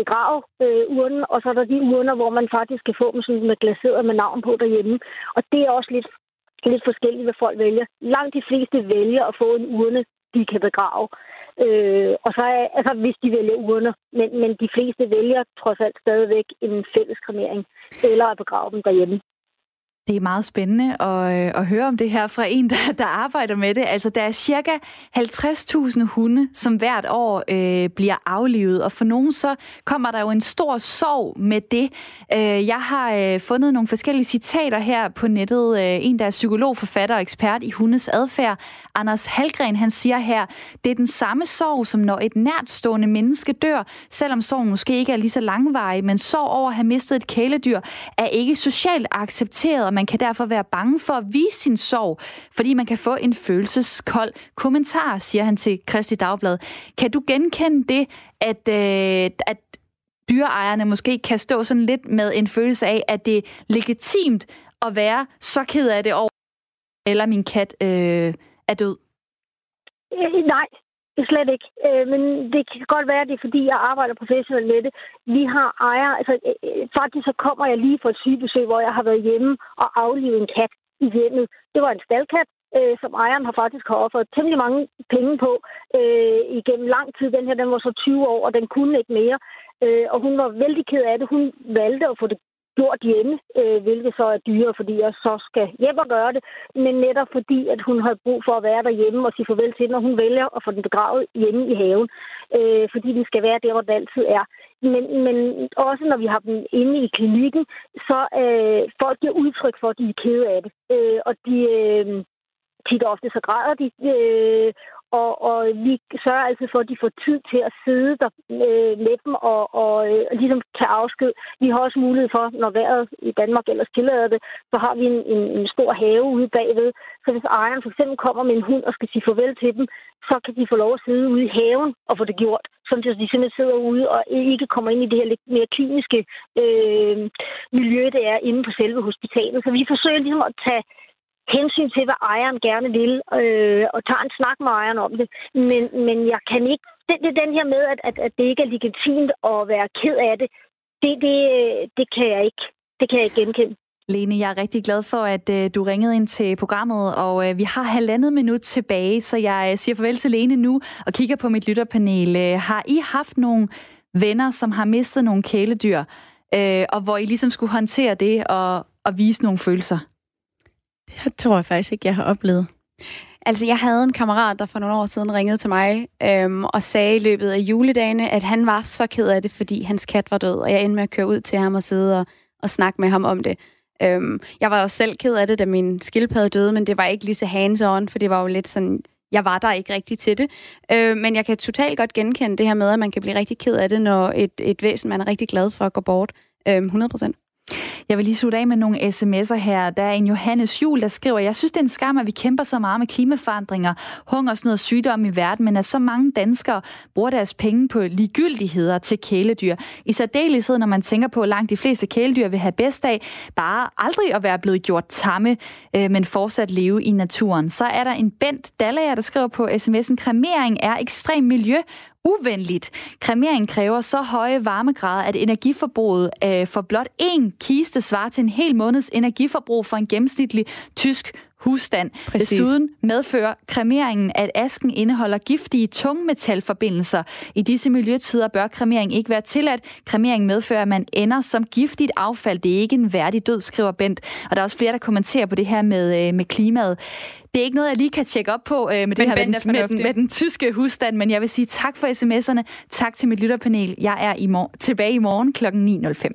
begrave øh, urnen, og så er der de urner, hvor man faktisk kan få dem sådan med glaseret med navn på derhjemme. Og det er også lidt, lidt forskelligt, hvad folk vælger. Langt de fleste vælger at få en urne, de kan begrave. Øh, og så er, altså, hvis de vælger urner, men, men de fleste vælger trods alt stadigvæk en fælles kremering, eller at begrave dem derhjemme. Det er meget spændende at, øh, at høre om det her fra en, der, der arbejder med det. Altså, der er cirka 50.000 hunde, som hvert år øh, bliver aflivet, og for nogen så kommer der jo en stor sorg med det. Øh, jeg har øh, fundet nogle forskellige citater her på nettet. Øh, en, der er psykolog, forfatter og ekspert i hundes adfærd, Anders Halgren, han siger her, det er den samme sorg, som når et nærtstående menneske dør, selvom sorgen måske ikke er lige så langvarig, men sorg over at have mistet et kæledyr er ikke socialt accepteret, og man kan derfor være bange for at vise sin sorg, fordi man kan få en følelseskold kommentar, siger han til Kristi Dagblad. Kan du genkende det, at, øh, at dyreejerne måske kan stå sådan lidt med en følelse af, at det er legitimt at være så ked af det over, eller min kat øh, er død? Øh, nej, slet ikke. Øh, men det kan godt være, at det er, fordi jeg arbejder professionelt med det. Vi har ejer, altså øh, øh faktisk så kommer jeg lige fra et sygebesøg, hvor jeg har været hjemme og aflivet en kat i hjemmet. Det var en staldkat, øh, som ejeren har faktisk har offeret temmelig mange penge på øh, igennem lang tid. Den her, den var så 20 år, og den kunne ikke mere. Øh, og hun var vældig ked af det. Hun valgte at få det gjort hjemme, øh, hvilket så er dyre, fordi jeg så skal hjem og gøre det, men netop fordi, at hun har brug for at være derhjemme og sige farvel til, når hun vælger at få den begravet hjemme i haven, øh, fordi den skal være der, hvor den altid er. Men, men også når vi har dem inde i klinikken, så øh, folk giver udtryk for, at de er kede af det, øh, og de... Øh, tit ofte så græder de, øh, og, og vi sørger altså for, at de får tid til at sidde der øh, med dem og, og, øh, ligesom tage afsked. Vi har også mulighed for, når vejret i Danmark ellers tillader det, så har vi en, en, en stor have ude bagved. Så hvis ejeren for eksempel kommer med en hund og skal sige farvel til dem, så kan de få lov at sidde ude i haven og få det gjort. så de simpelthen sidder ude og ikke kommer ind i det her lidt mere kliniske øh, miljø, det er inde på selve hospitalet. Så vi forsøger ligesom at tage hensyn til, hvad ejeren gerne vil, øh, og tager en snak med ejeren om det. Men, men jeg kan ikke... Det, det er den her med, at, at, at det ikke er legitimt at være ked af det. Det, det, det kan jeg ikke. Det kan jeg ikke genkende. Lene, jeg er rigtig glad for, at øh, du ringede ind til programmet, og øh, vi har halvandet minut tilbage, så jeg øh, siger farvel til Lene nu og kigger på mit lytterpanel. Øh, har I haft nogle venner, som har mistet nogle kæledyr, øh, og hvor I ligesom skulle håndtere det og, og vise nogle følelser? Det tror jeg faktisk ikke, jeg har oplevet. Altså, jeg havde en kammerat, der for nogle år siden ringede til mig øhm, og sagde i løbet af juledagene, at han var så ked af det, fordi hans kat var død, og jeg endte med at køre ud til ham og sidde og, og snakke med ham om det. Øhm, jeg var også selv ked af det, da min skildpadde døde, men det var ikke lige så hands-on, for det var jo lidt sådan, jeg var der ikke rigtig til det. Øh, men jeg kan totalt godt genkende det her med, at man kan blive rigtig ked af det, når et, et væsen, man er rigtig glad for, går bort. Øh, 100 procent. Jeg vil lige slutte af med nogle sms'er her. Der er en Johannes Jul, der skriver, jeg synes, det er en skam, at vi kæmper så meget med klimaforandringer, hungersnød og sygdom i verden, men at så mange danskere bruger deres penge på ligegyldigheder til kæledyr. I særdeleshed, når man tænker på, at langt de fleste kæledyr vil have bedst af bare aldrig at være blevet gjort tamme, øh, men fortsat leve i naturen. Så er der en Bent Dallager, der skriver på sms'en, kremering er ekstrem miljø uvenligt. Kremering kræver så høje varmegrader, at energiforbruget øh, for blot én kiste svarer til en hel måneds energiforbrug for en gennemsnitlig tysk husstand. Præcis. Desuden medfører kremeringen, at asken indeholder giftige tungmetalforbindelser. I disse miljøtider bør kremering ikke være tilladt. Kremering medfører, at man ender som giftigt affald. Det er ikke en værdig død, skriver Bent. Og der er også flere, der kommenterer på det her med, øh, med klimaet. Det er ikke noget, jeg lige kan tjekke op på øh, med, det her med, den, med, den, med den tyske husstand, men jeg vil sige tak for sms'erne. Tak til mit lytterpanel. Jeg er i mor- tilbage i morgen kl. 9.05.